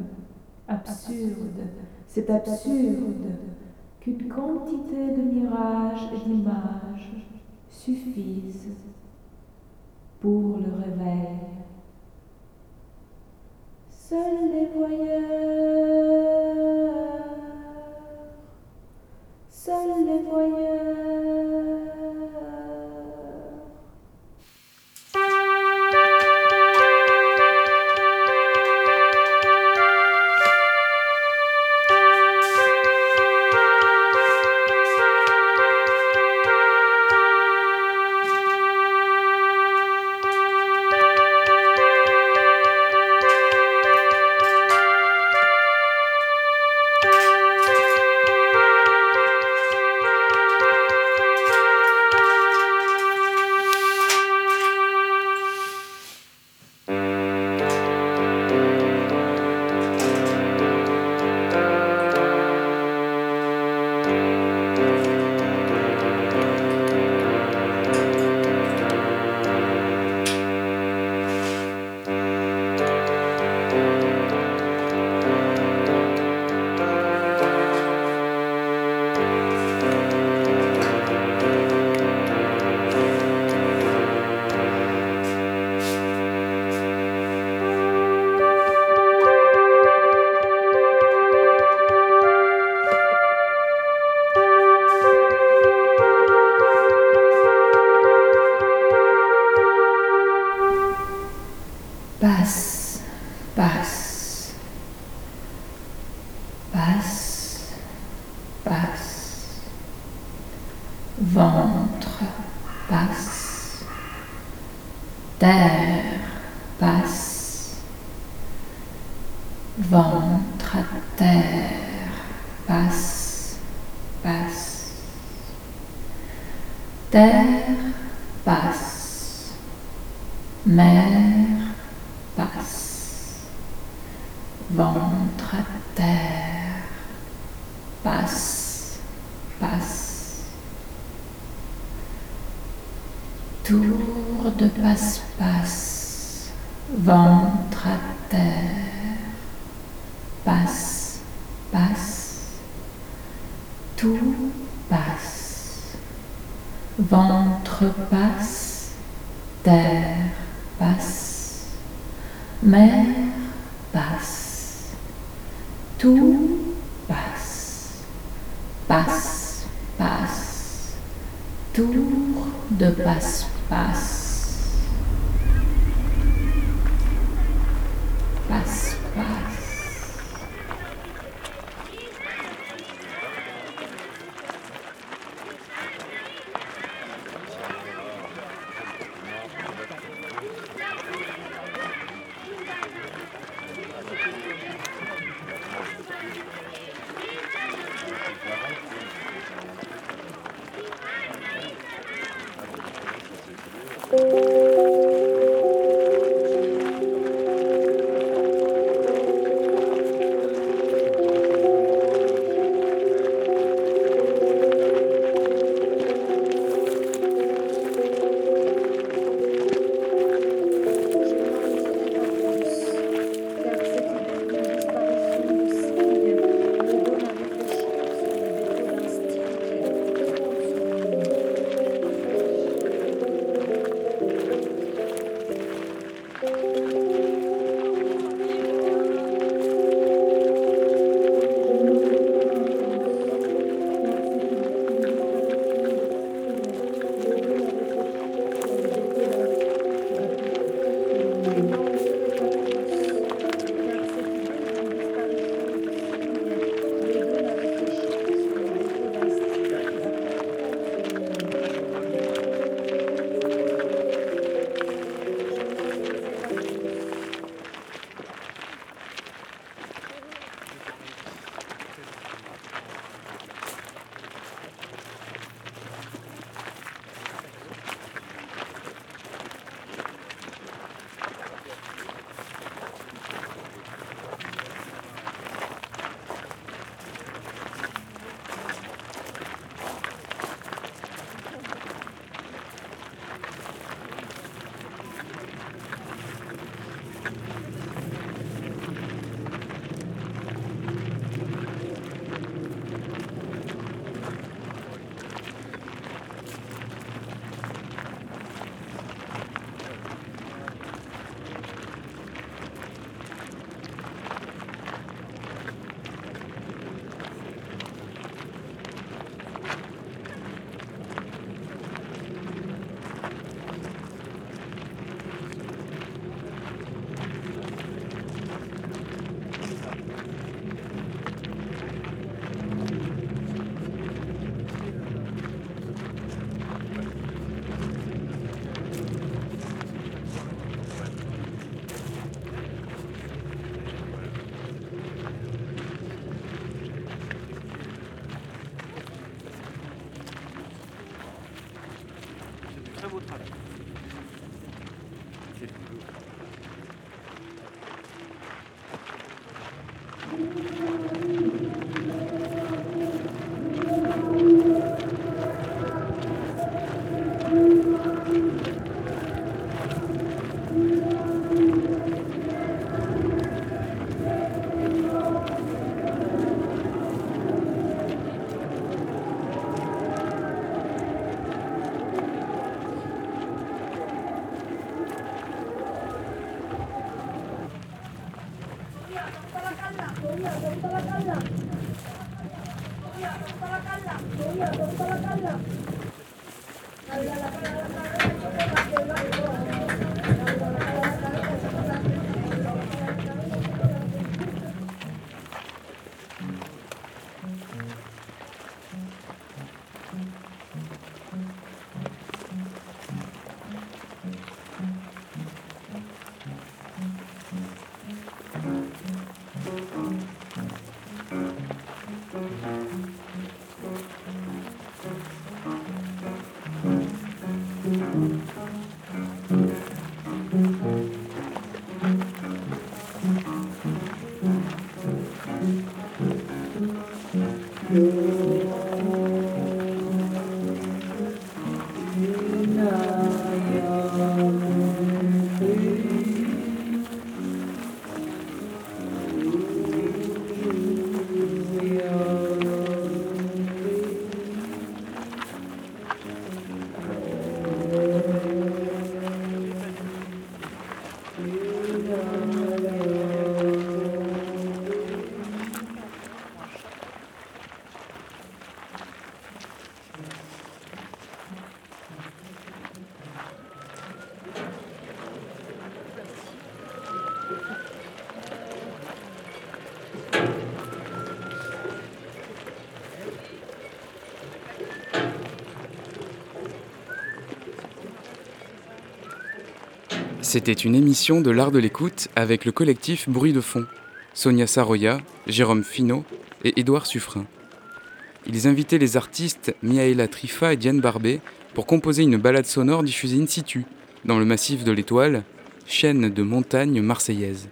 absurde, c'est absurde qu'une quantité de mirages et d'images suffisent pour le réveil. Seuls les voyeurs, Seuls les voyeurs. C'était une émission de l'art de l'écoute avec le collectif Bruit de fond, Sonia Saroya, Jérôme Finot et Édouard Suffren. Ils invitaient les artistes Miaela Trifa et Diane Barbet pour composer une balade sonore diffusée in situ, dans le massif de l'Étoile, chaîne de montagnes marseillaise.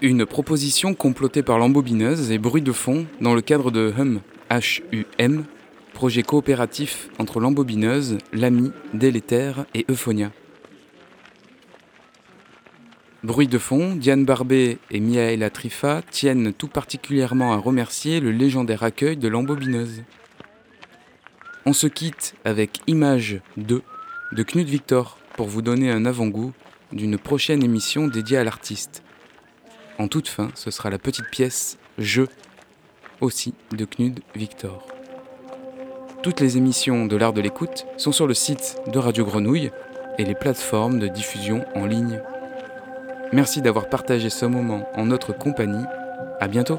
Une proposition complotée par l'embobineuse et bruit de fond dans le cadre de HUM, H-U-M, projet coopératif entre l'embobineuse, l'ami, Délétère et Euphonia. Bruit de fond, Diane Barbet et Miaela Trifa tiennent tout particulièrement à remercier le légendaire accueil de l'embobineuse. On se quitte avec Image 2 de Knut Victor pour vous donner un avant-goût d'une prochaine émission dédiée à l'artiste. En toute fin, ce sera la petite pièce Je, aussi de Knud Victor. Toutes les émissions de l'art de l'écoute sont sur le site de Radio Grenouille et les plateformes de diffusion en ligne. Merci d'avoir partagé ce moment en notre compagnie. À bientôt!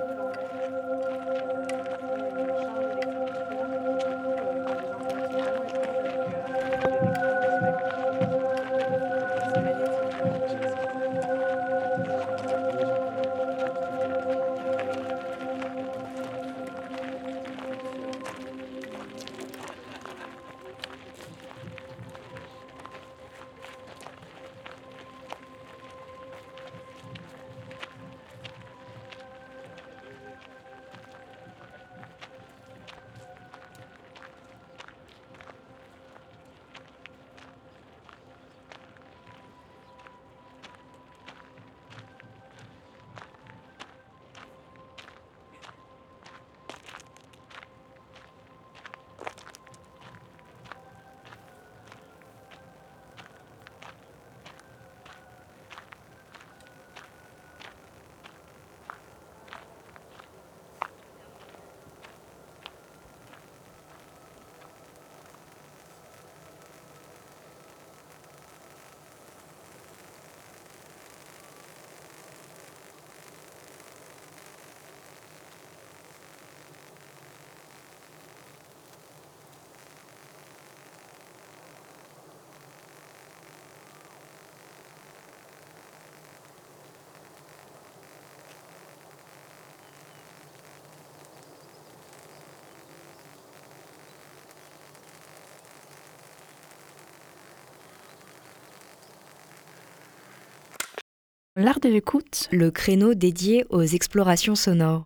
L'art de l'écoute, le créneau dédié aux explorations sonores.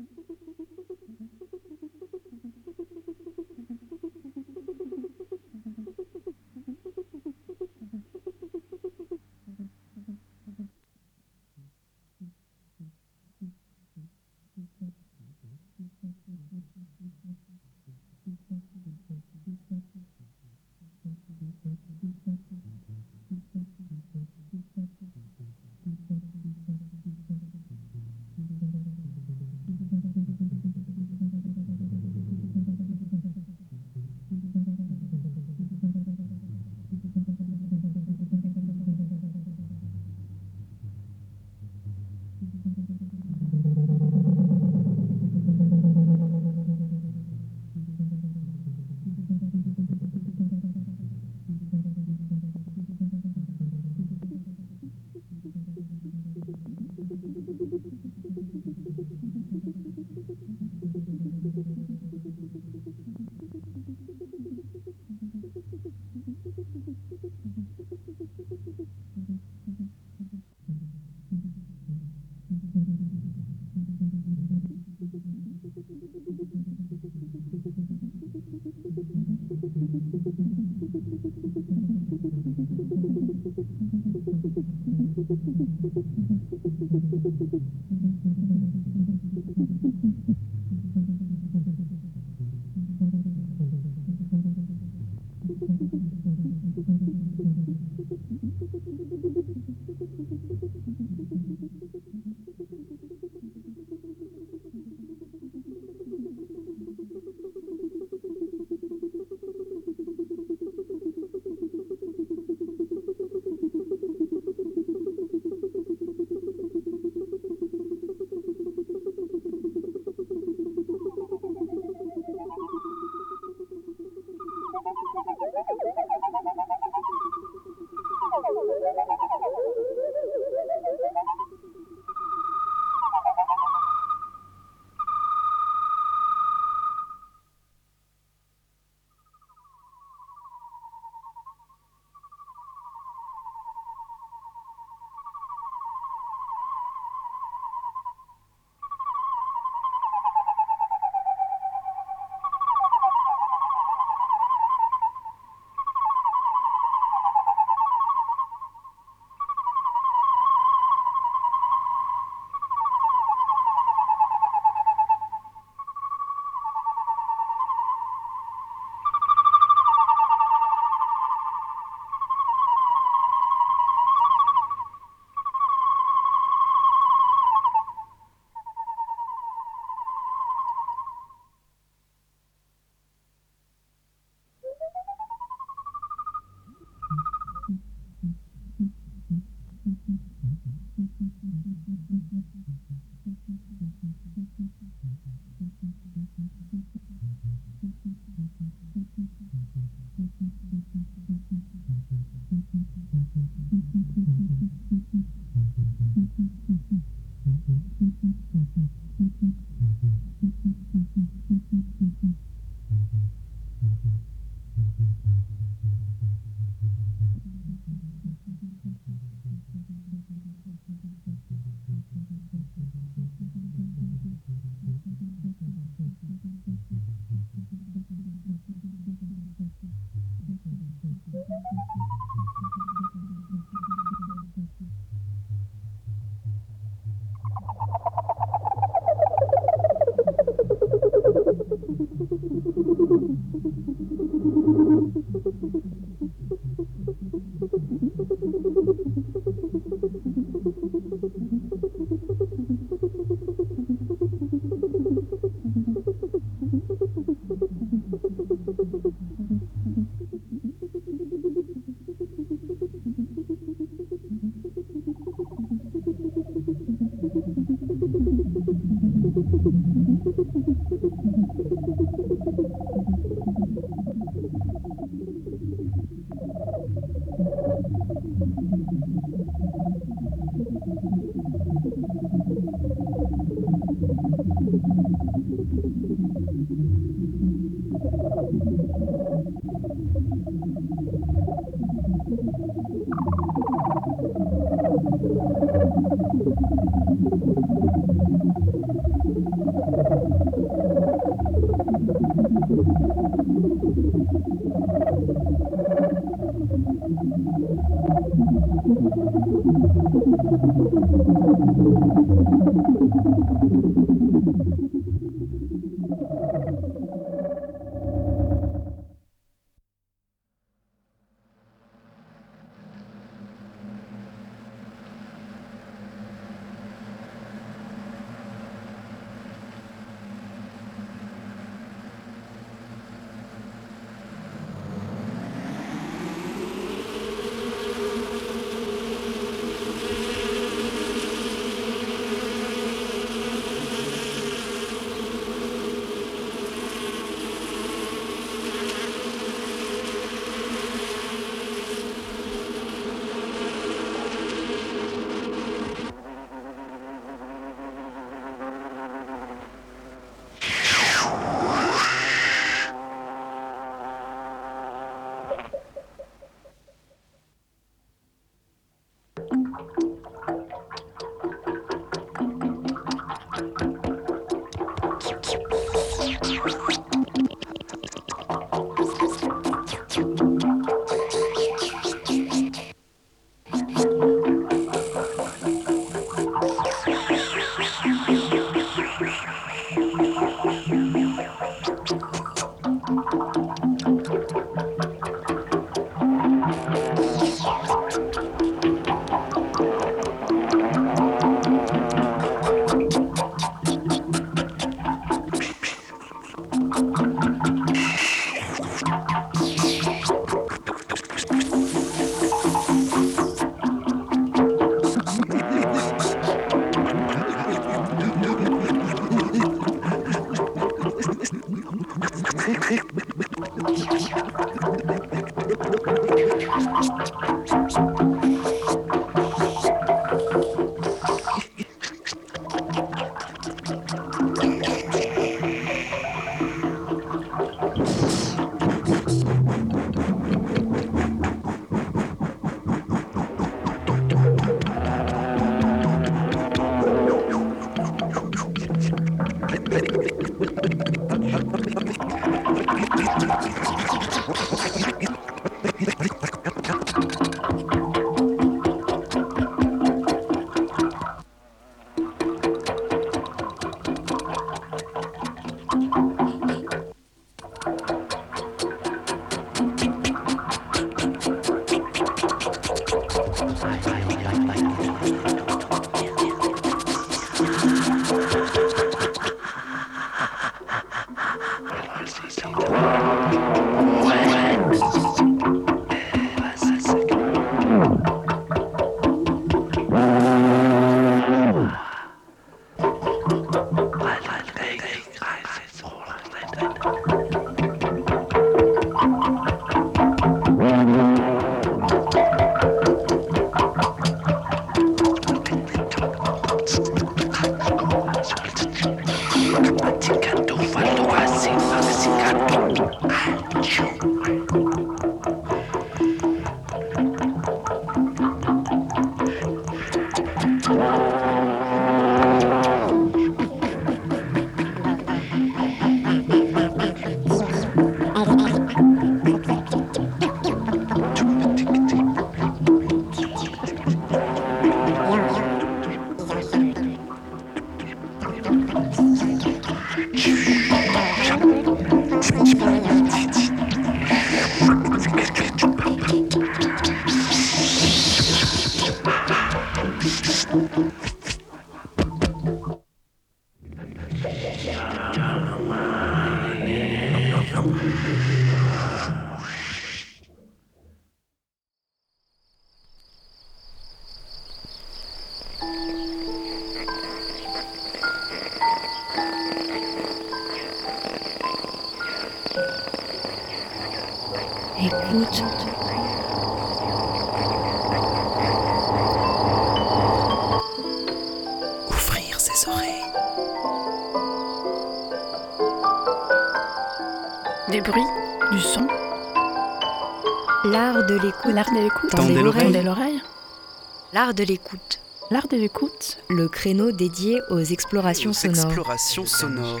Créneau dédié aux explorations sonores. explorations sonores.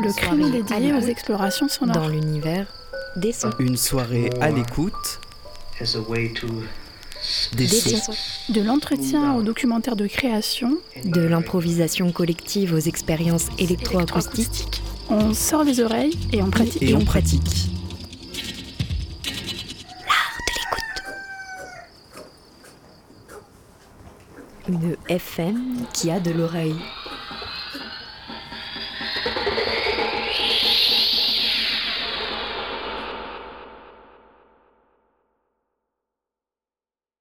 Le créneau dédié aux explorations sonores. Dans l'univers des sons. Une soirée à l'écoute. Des Des sons. sons. De l'entretien au documentaire de création. De l'improvisation collective aux expériences électroacoustiques. On sort les oreilles et on pratique. Et on pratique. Une FM qui a de l'oreille.